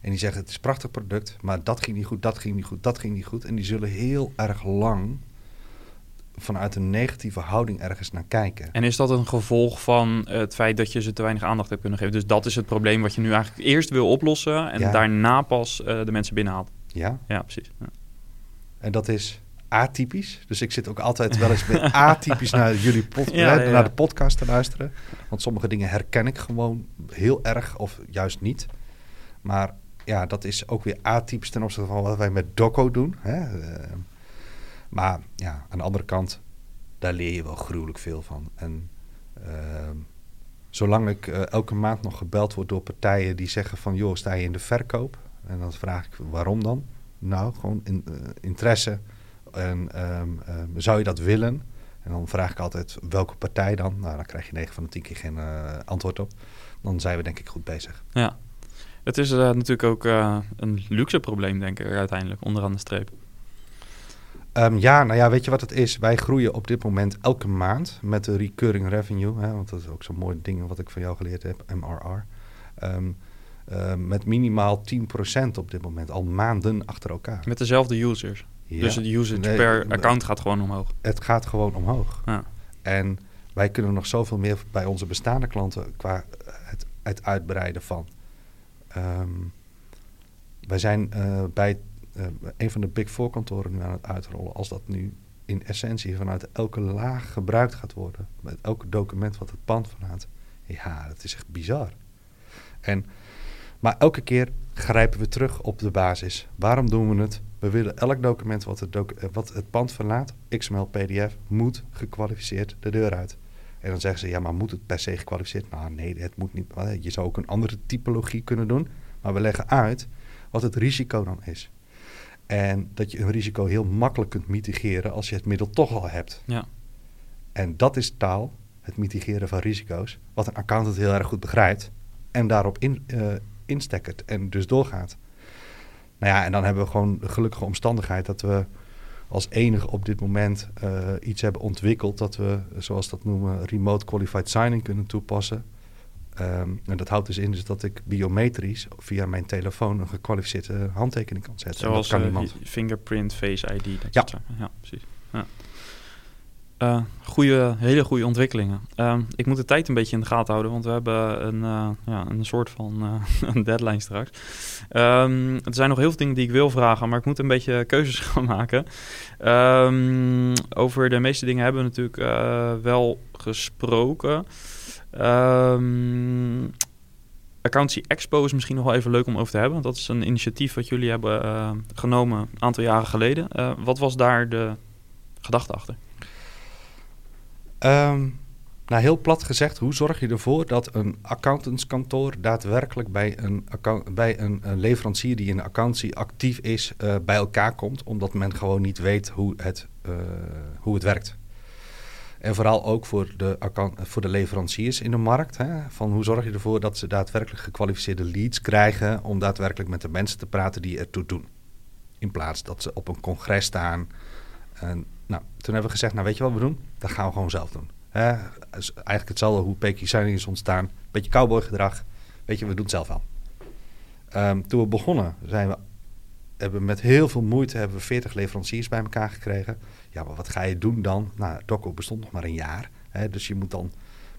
En die zeggen: het is een prachtig product, maar dat ging niet goed, dat ging niet goed, dat ging niet goed. En die zullen heel erg lang vanuit een negatieve houding ergens naar kijken. En is dat een gevolg van het feit dat je ze te weinig aandacht hebt kunnen geven? Dus dat is het probleem wat je nu eigenlijk eerst wil oplossen en daarna pas uh, de mensen binnenhaalt. Ja. Ja, precies. Ja. En dat is atypisch. Dus ik zit ook altijd wel eens met atypisch naar jullie pod ja, naar de podcast te luisteren. Want sommige dingen herken ik gewoon heel erg of juist niet. Maar ja, dat is ook weer atypisch ten opzichte van wat wij met Doco doen. Hè? Maar ja, aan de andere kant, daar leer je wel gruwelijk veel van. En uh, zolang ik eh, elke maand nog gebeld word door partijen die zeggen van... joh, sta je in de verkoop? En dan vraag ik, waarom dan? Nou, gewoon in, eh, interesse. En ehm, ehm, zou je dat willen? En dan vraag ik altijd, welke partij dan? Nou, dan krijg je 9 van de 10 keer geen eh, antwoord op. Dan zijn we denk ik goed bezig. Ja, het is natuurlijk ook een luxe probleem, denk ik, uiteindelijk, onderaan de streep. Ehm, ja, nou ja, weet je wat het is? Wij groeien op dit moment elke maand met de recurring revenue. Hè, want dat is ook zo'n mooi ding wat ik van jou geleerd heb, MRR. Ehm, eh, met minimaal 10% op dit moment, al maanden achter elkaar. Met dezelfde users. Ja. Dus de usage Nee, per account gaat gewoon omhoog. Het gaat gewoon omhoog. Ja. En wij kunnen nog zoveel meer bij onze bestaande klanten qua het, het uitbreiden van. Ehm, wij zijn eh, bij een van de Big Four kantoren nu aan het uitrollen. Als dat nu in essentie vanuit elke laag gebruikt gaat worden. Met elke document wat het pand verlaat. Ja, dat is echt bizar. En, maar elke keer grijpen we terug op de basis. Waarom doen we het? We willen elk document wat het, eh, wat het pand verlaat, XML, PDF, moet gekwalificeerd de deur uit. En dan zeggen ze, ja, maar moet het per se gekwalificeerd? Nou, nee, het moet niet. Je zou ook een andere typologie kunnen doen. Maar we leggen uit wat het risico dan is. En dat je een risico heel makkelijk kunt mitigeren als je het middel toch al hebt. Ja. En dat is taal, het mitigeren van risico's, wat een accountant heel erg goed begrijpt en daarop in, eh instekkert en dus doorgaat. Nou ja, en dan hebben we gewoon de gelukkige omstandigheid dat we als enige op dit moment eh, iets hebben ontwikkeld dat we, zoals dat noemen, remote qualified signing kunnen toepassen. Ehm, en dat houdt dus in dus dat ik biometrisch via mijn telefoon een gekwalificeerde handtekening kan zetten. En Zoals dat kan eh, niemand. fingerprint, face ID. Dat Ja. soort ja precies. Ja. Eh, goeie, hele goede ontwikkelingen. Ehm, ik moet de tijd een beetje in de gaten houden, want we hebben een, eh, ja, een soort van een deadline straks. Ehm, er zijn nog heel veel dingen die ik wil vragen, maar ik moet een beetje keuzes gaan maken. Over de meeste dingen hebben we natuurlijk wel gesproken. Ehm Accountancy Expo is misschien nog wel even leuk om over te hebben. Dat is een initiatief wat jullie hebben eh, genomen een aantal jaren geleden. Eh, wat was daar de gedachte achter? Ehm, nou, heel plat gezegd, hoe zorg je ervoor dat een accountantskantoor daadwerkelijk bij een, bij een, een leverancier die in de accountancy actief is, eh, bij elkaar komt, omdat men gewoon niet weet hoe het, hoe het werkt. En vooral ook voor de, voor de leveranciers in de markt. Hè, van hoe zorg je ervoor dat ze daadwerkelijk gekwalificeerde leads krijgen om daadwerkelijk met de mensen te praten die ertoe doen. In plaats dat ze op een congres staan. En, nou, toen hebben we gezegd, nou weet je wat we doen? Dat gaan we gewoon zelf doen. Hè? is eigenlijk hetzelfde hoe Peking Signing is ontstaan. Beetje cowboygedrag. Weet je, we doen het zelf wel. Ehm, toen we begonnen, zijn we, hebben we met heel veel moeite hebben we 40 leveranciers bij elkaar gekregen. Ja, maar wat ga je doen dan? Nou, Dokko bestond nog maar een jaar. Hè, dus je moet dan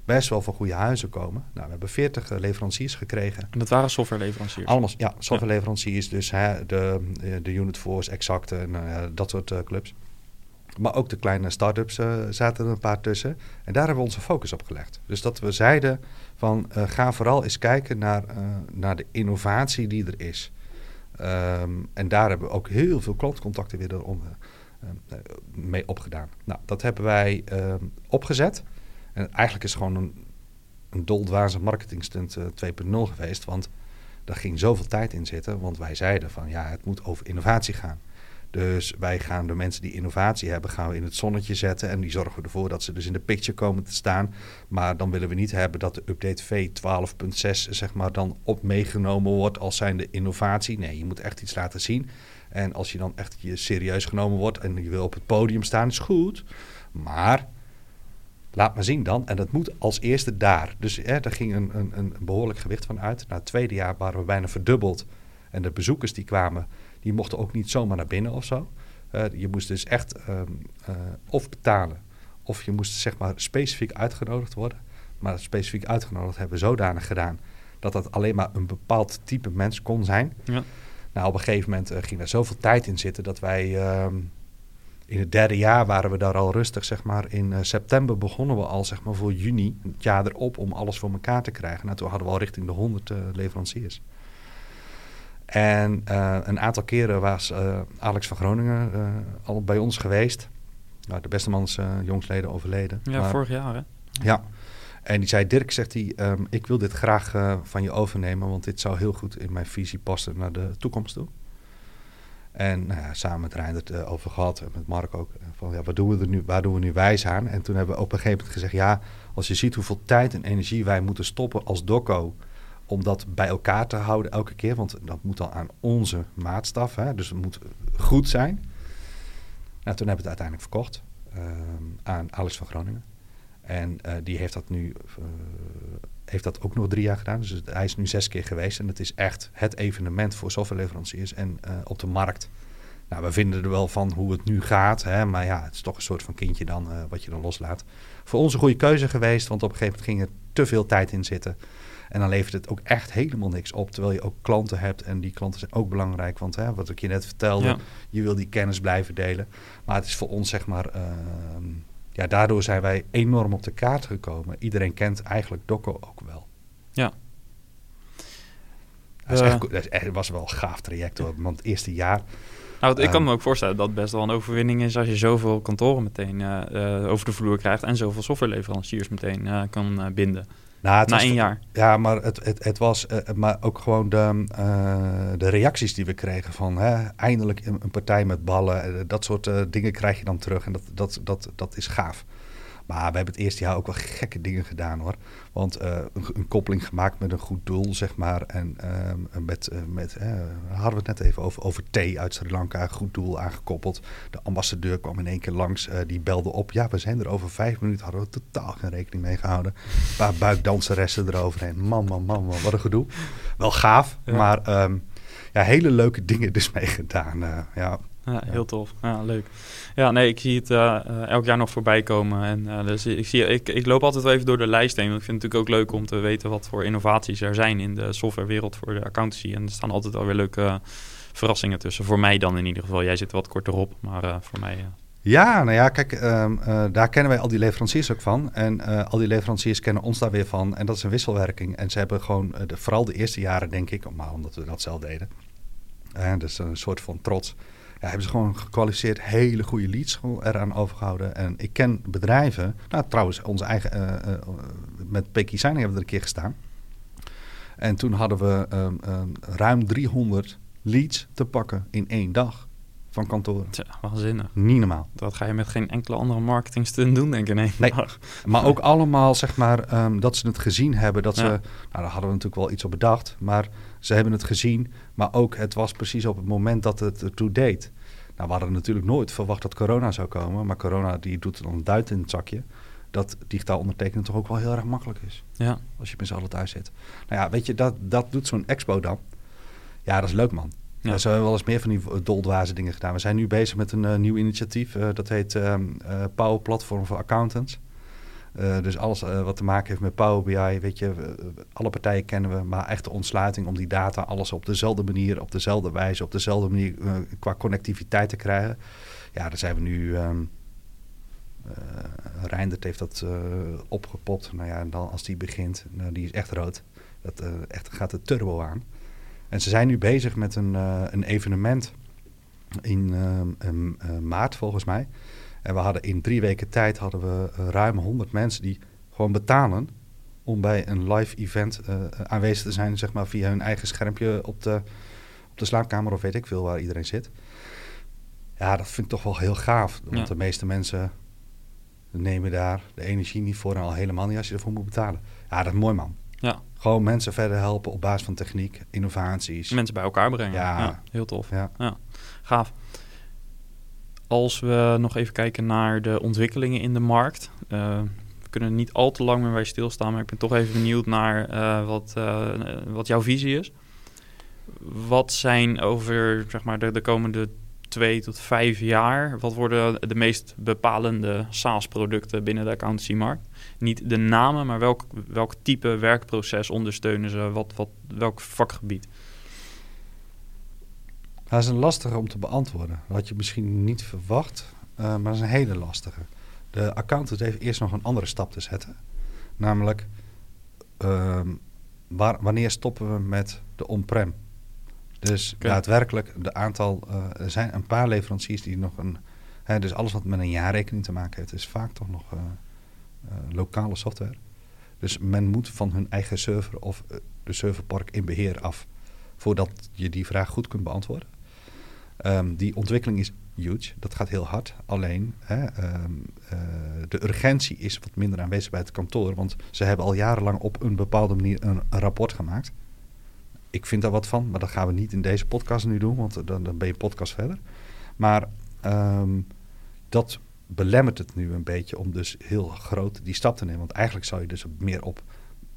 best wel van goede huizen komen. Nou, we hebben 40 eh, leveranciers gekregen. En dat waren softwareleveranciers. Allemaal, ja, softwareleveranciers. Dus hè, de, eh, de Unit Force, Exact en eh, dat soort clubs. Maar ook de kleine start-ups zaten er een paar tussen. En daar hebben we onze focus op gelegd. Dus dat we zeiden van ga vooral eens kijken naar, naar de innovatie die er is. Ehm, en daar hebben we ook heel veel klantcontacten weer eh, mee opgedaan. Nou, dat hebben wij ehm, opgezet. En eigenlijk is het gewoon een, een doldwaze marketingstunt eh, 2.0 geweest. Want daar ging zoveel tijd in zitten. Want wij zeiden van ja, het moet over innovatie gaan. Dus wij gaan de mensen die innovatie hebben, gaan we in het zonnetje zetten. En die zorgen we ervoor dat ze dus in de picture komen te staan. Maar dan willen we niet hebben dat de update V12.6 zeg maar dan op meegenomen wordt als zijnde innovatie. Nee, je moet echt iets laten zien. En als je dan echt je serieus genomen wordt en je wil op het podium staan, is goed. Maar laat maar zien dan. En dat moet als eerste daar. Dus hè, daar ging een, een, een behoorlijk gewicht van uit. Na het tweede jaar waren we bijna verdubbeld. En de bezoekers die kwamen, die mochten ook niet zomaar naar binnen of zo. Eh, je moest dus echt ehm, eh, of betalen, of je moest zeg maar specifiek uitgenodigd worden. Maar specifiek uitgenodigd hebben we zodanig gedaan dat dat alleen maar een bepaald type mens kon zijn. Ja. Nou, op een gegeven moment eh, ging er zoveel tijd in zitten dat wij ehm, in het derde jaar waren we daar al rustig, zeg maar. In eh, september begonnen we al, zeg maar, voor juni, het jaar erop, om alles voor elkaar te krijgen. Nou, toen hadden we al richting de 100 eh, leveranciers. En een aantal keren was Alex van Groningen al bij ons geweest. Nou, de beste man is jongsleden overleden. Ja, Maar- vorig jaar hè? ja. En die zei, Dirk, zegt hij, ehm, ik wil dit graag eh, van je overnemen, want dit zou heel goed in mijn visie passen naar de toekomst toe. En nou ja, samen met Reindert uh, over gehad en met Mark ook. Van ja, wat doen we er nu, waar doen we nu wijs aan? En toen hebben we op een gegeven moment gezegd: ja, als je ziet hoeveel tijd en energie wij moeten stoppen als doco om dat bij elkaar te houden elke keer. Want dat moet dan aan onze maatstaf. Hè? Dus het moet goed zijn. Nou, toen hebben we het uiteindelijk verkocht ehm, aan Alex van Groningen. En uh, die heeft dat nu uh, heeft dat ook nog drie jaar gedaan. Dus hij is nu zes keer geweest. En het is echt het evenement voor softwareleveranciers en uh, op de markt. Nou, we vinden er wel van hoe het nu gaat. Hè, maar ja, het is toch een soort van kindje dan wat je dan loslaat. Voor ons een goede keuze geweest. Want op een gegeven moment ging er te veel tijd in zitten. En dan levert het ook echt helemaal niks op. Terwijl je ook klanten hebt. En die klanten zijn ook belangrijk. Want hè, wat ik je net vertelde, ja. je wil die kennis blijven delen. Maar het is voor ons zeg maar... Ja, daardoor zijn wij enorm op de kaart gekomen. Iedereen kent eigenlijk Dokko ook wel. Ja. Dat, is echt, dat echt, was wel een gaaf traject hoor. Want het eerste jaar... Nou, ik kan me ook voorstellen dat het best wel een overwinning is als je zoveel kantoren meteen uh, uh, over de vloer krijgt en zoveel softwareleveranciers meteen uh, kan binden. Nou, Na één jaar. Ja, maar het, het, het was uh, maar ook gewoon de, uh, de reacties die we kregen van hè, eindelijk een, een, partij met ballen. Dat soort uh, dingen krijg je dan terug en dat, dat, dat, dat is gaaf. Maar we hebben het eerste jaar ook wel gekke dingen gedaan hoor. Want uh, een, een, koppeling gemaakt met een goed doel, zeg maar. En uh, met, uh, met hadden we het net even over, over thee uit Sri Lanka, goed doel aangekoppeld. De ambassadeur kwam in één keer langs, die belde op. Ja, we zijn er over vijf minuten, hadden we totaal geen rekening mee gehouden. Een paar buikdanseressen eroverheen. Man, man, man, man, wat een gedoe. Wel gaaf, ja. maar um, ja, hele leuke dingen dus mee gedaan. ja. Ja, heel tof. Ja, leuk. Ja, nee, ik zie het uh, uh, elk jaar nog voorbij komen. En uh, dus ik, zie, ik, ik loop altijd wel even door de lijst heen. Want ik vind het natuurlijk ook leuk om te weten wat voor innovaties er zijn in de softwarewereld voor de accountancy. En er staan altijd alweer leuke verrassingen tussen. Voor mij dan in ieder geval. Jij zit wat korter op, maar voor mij... Ja, nou ja, kijk, um, daar kennen wij al die leveranciers ook van. En al die leveranciers kennen ons daar weer van. En dat is een wisselwerking. En ze hebben gewoon, de, vooral de eerste jaren denk ik, maar omdat we dat zelf deden. dus een soort van trots hebben ze gewoon gekwalificeerd hele goede leads eraan overgehouden. En ik ken bedrijven, nou trouwens, onze eigen, uh, uh, met Peky Signing hebben we er een keer gestaan. En toen hadden we um, um, ruim 300 leads te pakken in één dag van kantoren. Ja, waanzinnig. Niet normaal. Dat ga je met geen enkele andere marketingstunt doen, denk ik. Nee, nee. maar ook allemaal, zeg maar, um, dat ze het gezien hebben. Dat ja. ze, nou, daar hadden we natuurlijk wel iets op bedacht. Maar ze hebben het gezien. Maar ook, het was precies op het moment dat het ertoe deed. Nou, we hadden natuurlijk nooit verwacht dat corona zou komen. Maar corona, die doet dan duit in het zakje. Dat digitaal ondertekenen toch ook wel heel erg makkelijk is. Ja. Als je met z'n allen thuis zit. Nou ja, weet je, dat, dat doet zo'n expo dan. Ja, dat is leuk, man. Ja. Ze hebben wel eens meer van die doldwaze dingen gedaan. We zijn nu bezig met een uh, nieuw initiatief. Uh, dat heet um, uh, Power Platform voor Accountants. Dus alles wat te maken heeft met Power BI, weet je, alle partijen kennen we, maar echt de ontsluiting om die data, alles op dezelfde manier, op dezelfde wijze, op dezelfde manier qua connectiviteit te krijgen. Ja, daar zijn we nu. Um, Reindert heeft dat opgepopt. Nou ja, en dan als die begint, nou, die is echt rood. Dat echt gaat de turbo aan. En ze zijn nu bezig met een, uh, een evenement in uh, maart volgens mij. En we hadden in drie weken tijd hadden we ruim 100 mensen die gewoon betalen om bij een live event aanwezig te zijn, zeg maar via hun eigen schermpje op de, op de slaapkamer of weet ik veel waar iedereen zit. Ja, dat vind ik toch wel heel gaaf. Want ja. de meeste mensen nemen daar de energie niet voor en al helemaal niet als je ervoor moet betalen. Ja, dat is mooi man. Ja. Gewoon mensen verder helpen op basis van techniek, innovaties. Mensen bij elkaar brengen. Ja. ja heel tof. Ja. ja. Gaaf. Als we nog even kijken naar de ontwikkelingen in de markt. Uh, we kunnen niet al te lang meer bij stilstaan, maar ik ben toch even benieuwd naar uh, wat, uh, wat jouw visie is. Wat zijn over zeg maar, de, de komende twee tot vijf jaar, wat worden de meest bepalende SaaS-producten binnen de accountancy-markt? Niet de namen, maar welk, welk type werkproces ondersteunen ze? Wat, wat, welk vakgebied? Dat is een lastige om te beantwoorden. Dat had je misschien niet verwacht, uh, maar dat is een hele lastige. De accountant heeft eerst nog een andere stap te zetten. Namelijk, uh, waar, wanneer stoppen we met de on-prem? Dus okay. daadwerkelijk, de aantal, uh, er zijn een paar leveranciers die nog een, hè, dus alles wat met een jaarrekening te maken heeft, is vaak toch nog uh, lokale software. Dus men moet van hun eigen server of eh, de serverpark in beheer af. Voordat je die vraag goed kunt beantwoorden. Ehm, die ontwikkeling is huge. Dat gaat heel hard. Alleen hè, ehm, eh, de urgentie is wat minder aanwezig bij het kantoor. Want ze hebben al jarenlang op een bepaalde manier een, rapport gemaakt. Ik vind daar wat van, maar dat gaan we niet in deze podcast nu doen. Want dan, dan ben je podcast verder. Maar ehm, dat belemmert het nu een beetje om dus heel groot die stap te nemen. Want eigenlijk zou je dus meer op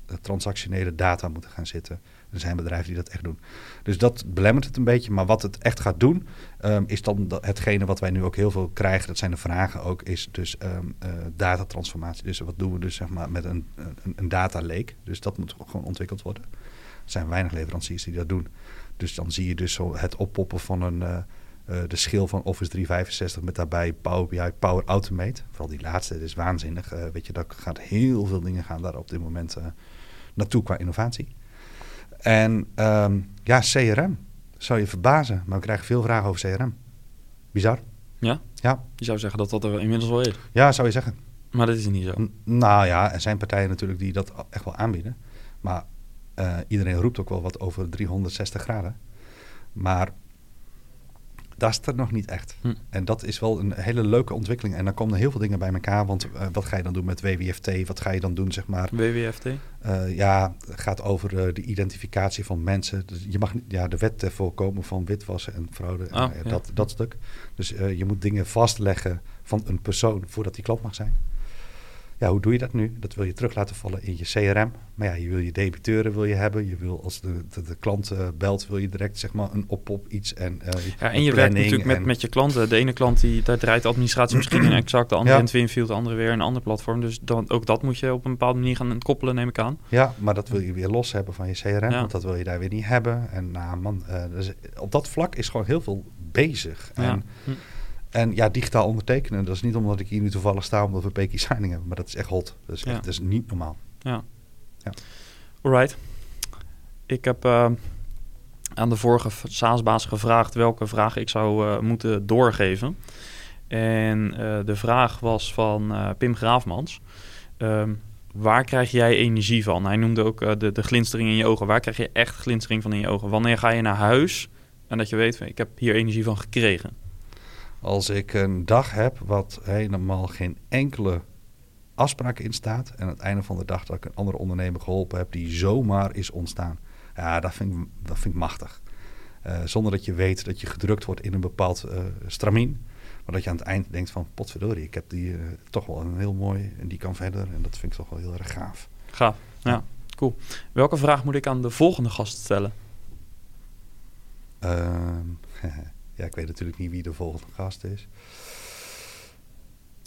eh, transactionele data moeten gaan zitten. Er zijn bedrijven die dat echt doen. Dus dat belemmert het een beetje. Maar wat het echt gaat doen, um, is dan hetgene wat wij nu ook heel veel krijgen. Dat zijn de vragen ook, is dus um, uh, datatransformatie. Dus wat doen we dus zeg maar met een, een, een data lake. Dus dat moet gewoon ontwikkeld worden. Er zijn weinig leveranciers die dat doen. Dus dan zie je dus zo het oppoppen van een... Uh, uh, de schil van Office 365 met daarbij Power BI, Power Automate. Vooral die laatste, dat is waanzinnig. Uh, weet je, daar gaat heel veel dingen gaan daar op dit moment uh, naartoe qua innovatie. En um, ja, CRM. Zou je verbazen, maar we krijgen veel vragen over CRM. Bizar. Ja? Ja. Je zou zeggen dat dat er inmiddels wel is. Ja, zou je zeggen. Maar dat is niet zo. N nou ja, er zijn partijen natuurlijk die dat echt wel aanbieden. Maar iedereen roept ook wel wat over 360 graden. Maar dat is er nog niet echt. Hm. En dat is wel een hele leuke ontwikkeling. En dan komen er heel veel dingen bij elkaar. Want uh, wat ga je dan doen met WWFT? Wat ga je dan doen, zeg maar? WWFT? Uh, ja, het gaat over uh, de identificatie van mensen. Dus je mag ja, de wet voorkomen van witwassen en fraude. Oh, ja. dat, dat stuk. Dus je moet dingen vastleggen van een persoon voordat die klant mag zijn. Ja, hoe doe je dat nu? Dat wil je terug laten vallen in je CRM. Maar ja, je wil je debiteuren wil je hebben. Je wil als de, de, de klant uh, belt, wil je direct zeg maar een op-op iets. En, uh, ja, en je werkt natuurlijk met, met je klanten. De ene klant die daar draait de administratie misschien in exact, de andere ja. in Twinfield, de andere weer een ander platform. Dus dan, ook dat moet je op een bepaalde manier gaan koppelen, neem ik aan. Ja, maar dat wil je weer los hebben van je CRM, ja. want dat wil je daar weer niet hebben. En nou man, uh, dus op dat vlak is gewoon heel veel bezig. En, ja. Hm. En ja, digitaal ondertekenen, dat is niet omdat ik hier nu toevallig sta omdat we Peky Signing hebben, maar dat is echt hot. Dat is, echt, ja. dat is niet normaal. Ja. ja. Alright. Ik heb uh, aan de vorige SaaS-baas gevraagd welke vraag ik zou uh, moeten doorgeven. En uh, de vraag was van Pim Graafmans. Um, waar krijg jij energie van? Hij noemde ook de, de glinstering in je ogen. Waar krijg je echt glinstering van in je ogen? Wanneer ga je naar huis en dat je weet, ik heb hier energie van gekregen? Als ik een dag heb wat helemaal geen enkele afspraak in staat. En aan het einde van de dag dat ik een andere ondernemer geholpen heb die zomaar is ontstaan. Ja, dat vind ik, dat vind ik machtig. Uh, zonder dat je weet dat je gedrukt wordt in een bepaald uh, stramien. Maar dat je aan het eind denkt van potverdorie, ik heb die uh, toch wel een heel mooi en die kan verder. En dat vind ik toch wel heel erg gaaf. Gaaf, ja. Cool. Welke vraag moet ik aan de volgende gast stellen? Ehm, ja, ik weet natuurlijk niet wie de volgende gast is.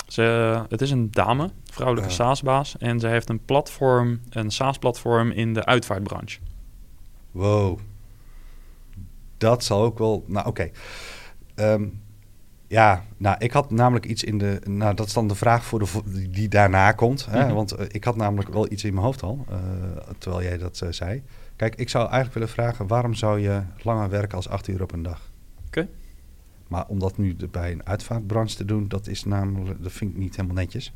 Ze, het is een dame, vrouwelijke ja. SaaS-baas. En ze heeft een platform, een SaaS-platform in de uitvaartbranche. Wow. Dat zal ook wel... Nou, oké. Okay. Um, ja, nou, ik had namelijk iets in de... Nou, dat is dan de vraag voor de, die daarna komt. Hè? Mm -hmm. Want uh, ik had namelijk wel iets in mijn hoofd al, uh, terwijl jij dat uh, zei. Kijk, ik zou eigenlijk willen vragen... waarom zou je langer werken als acht uur op een dag? Oké. Okay. Maar om dat nu bij een uitvaartbranche te doen, dat is namelijk, dat vind ik niet helemaal netjes.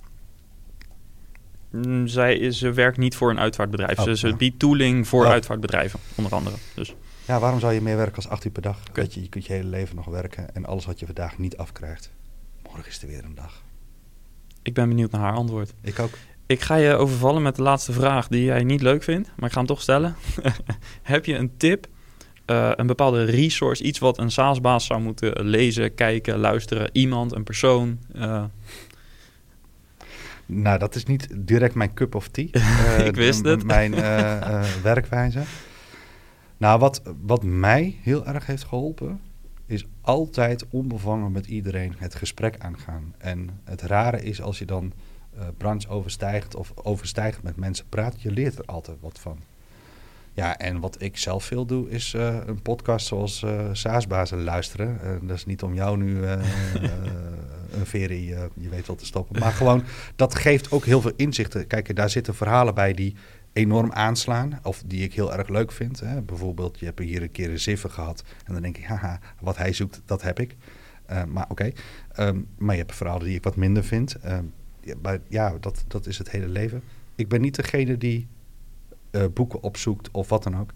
Mm, zij ze werkt niet voor een uitvaartbedrijf. Oh, ze, ze ja. biedt tooling voor oh. uitvaartbedrijven, onder andere. Dus. Ja, waarom zou je meer werken als acht uur per dag? Okay. Dat je, je kunt je hele leven nog werken en alles wat je vandaag niet afkrijgt. Morgen is er weer een dag. Ik ben benieuwd naar haar antwoord. Ik ook. Ik ga je overvallen met de laatste vraag die jij niet leuk vindt, maar ik ga hem toch stellen. Heb je een tip uh, een bepaalde resource, iets wat een SaaS-baas zou moeten lezen, kijken, luisteren, iemand, een persoon? Uh... Nou, dat is niet direct mijn cup of tea. Uh, ik wist het. Mijn werkwijze. Nou, wat, wat mij heel erg heeft geholpen, is altijd onbevangen met iedereen het gesprek aangaan. En het rare is als je dan branche overstijgt of overstijgt met mensen praat, je leert er altijd wat van. Ja, en wat ik zelf veel doe, is uh, een podcast zoals uh, Saasbazen luisteren. Uh, dat is niet om jou nu een ferie, je weet wat te stoppen. Maar gewoon, dat geeft ook heel veel inzichten. Kijk, daar zitten verhalen bij die enorm aanslaan. Of die ik heel erg leuk vind. Hè. Bijvoorbeeld, je hebt hier een keer een ziffer gehad. En dan denk ik, haha, wat hij zoekt, dat heb ik. maar oké. Um, maar je hebt verhalen die ik wat minder vind. Um, ja, maar ja, dat, dat is het hele leven ik ben niet degene die uh, boeken opzoekt of wat dan ook.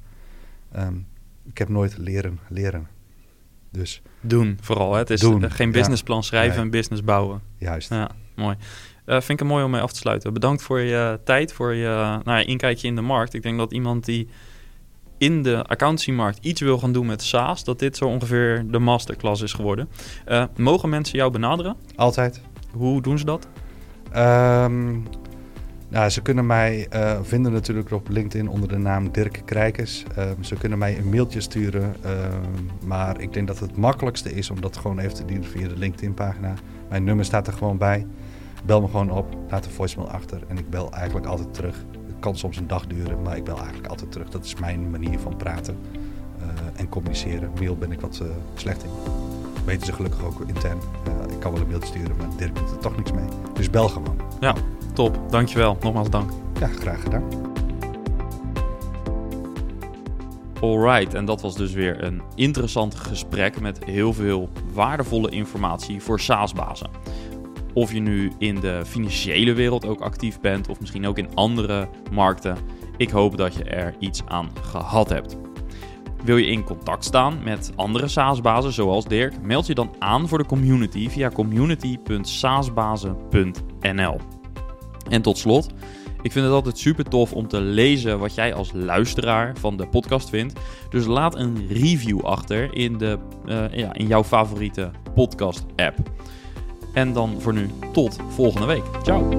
Um, ik heb nooit leren leren. Dus doen vooral. Hè? Het is doen, geen businessplan schrijven en business bouwen. Juist. Ja, mooi. Uh, vind ik het mooi om mee af te sluiten. Bedankt voor je tijd, voor je nou ja, inkijkje in de markt. Ik denk dat iemand die in de accountancymarkt iets wil gaan doen met SaaS, dat dit zo ongeveer de masterclass is geworden. Uh, mogen mensen jou benaderen? Altijd. Hoe doen ze dat? Um, nou, ze kunnen mij uh, vinden natuurlijk op LinkedIn onder de naam Dirk Krijkers. Um, ze kunnen mij een mailtje sturen. Um, maar ik denk dat het makkelijkste is om dat gewoon even te doen via de LinkedIn-pagina. Mijn nummer staat er gewoon bij. Bel me gewoon op, laat een voicemail achter en ik bel eigenlijk altijd terug. Het kan soms een dag duren, maar ik bel eigenlijk altijd terug. Dat is mijn manier van praten uh, en communiceren. Mail ben ik wat uh, slecht in. Weten ze gelukkig ook intern. Uh, ik kan wel een mailtje sturen, maar Dirk doet er toch niks mee. Dus bel gewoon. Ja. Top, dankjewel. Nogmaals dank. Ja, graag gedaan. Alright, en dat was dus weer een interessant gesprek met heel veel waardevolle informatie voor SaaS-bazen. Of je nu in de financiële wereld ook actief bent, of misschien ook in andere markten, ik hoop dat je er iets aan gehad hebt. Wil je in contact staan met andere SaaS-bazen zoals Dirk, meld je dan aan voor de community via community.saasbazen.nl. En tot slot, ik vind het altijd super tof om te lezen wat jij als luisteraar van de podcast vindt. Dus laat een review achter in, de, uh, ja, in jouw favoriete podcast-app. En dan voor nu tot volgende week. Ciao.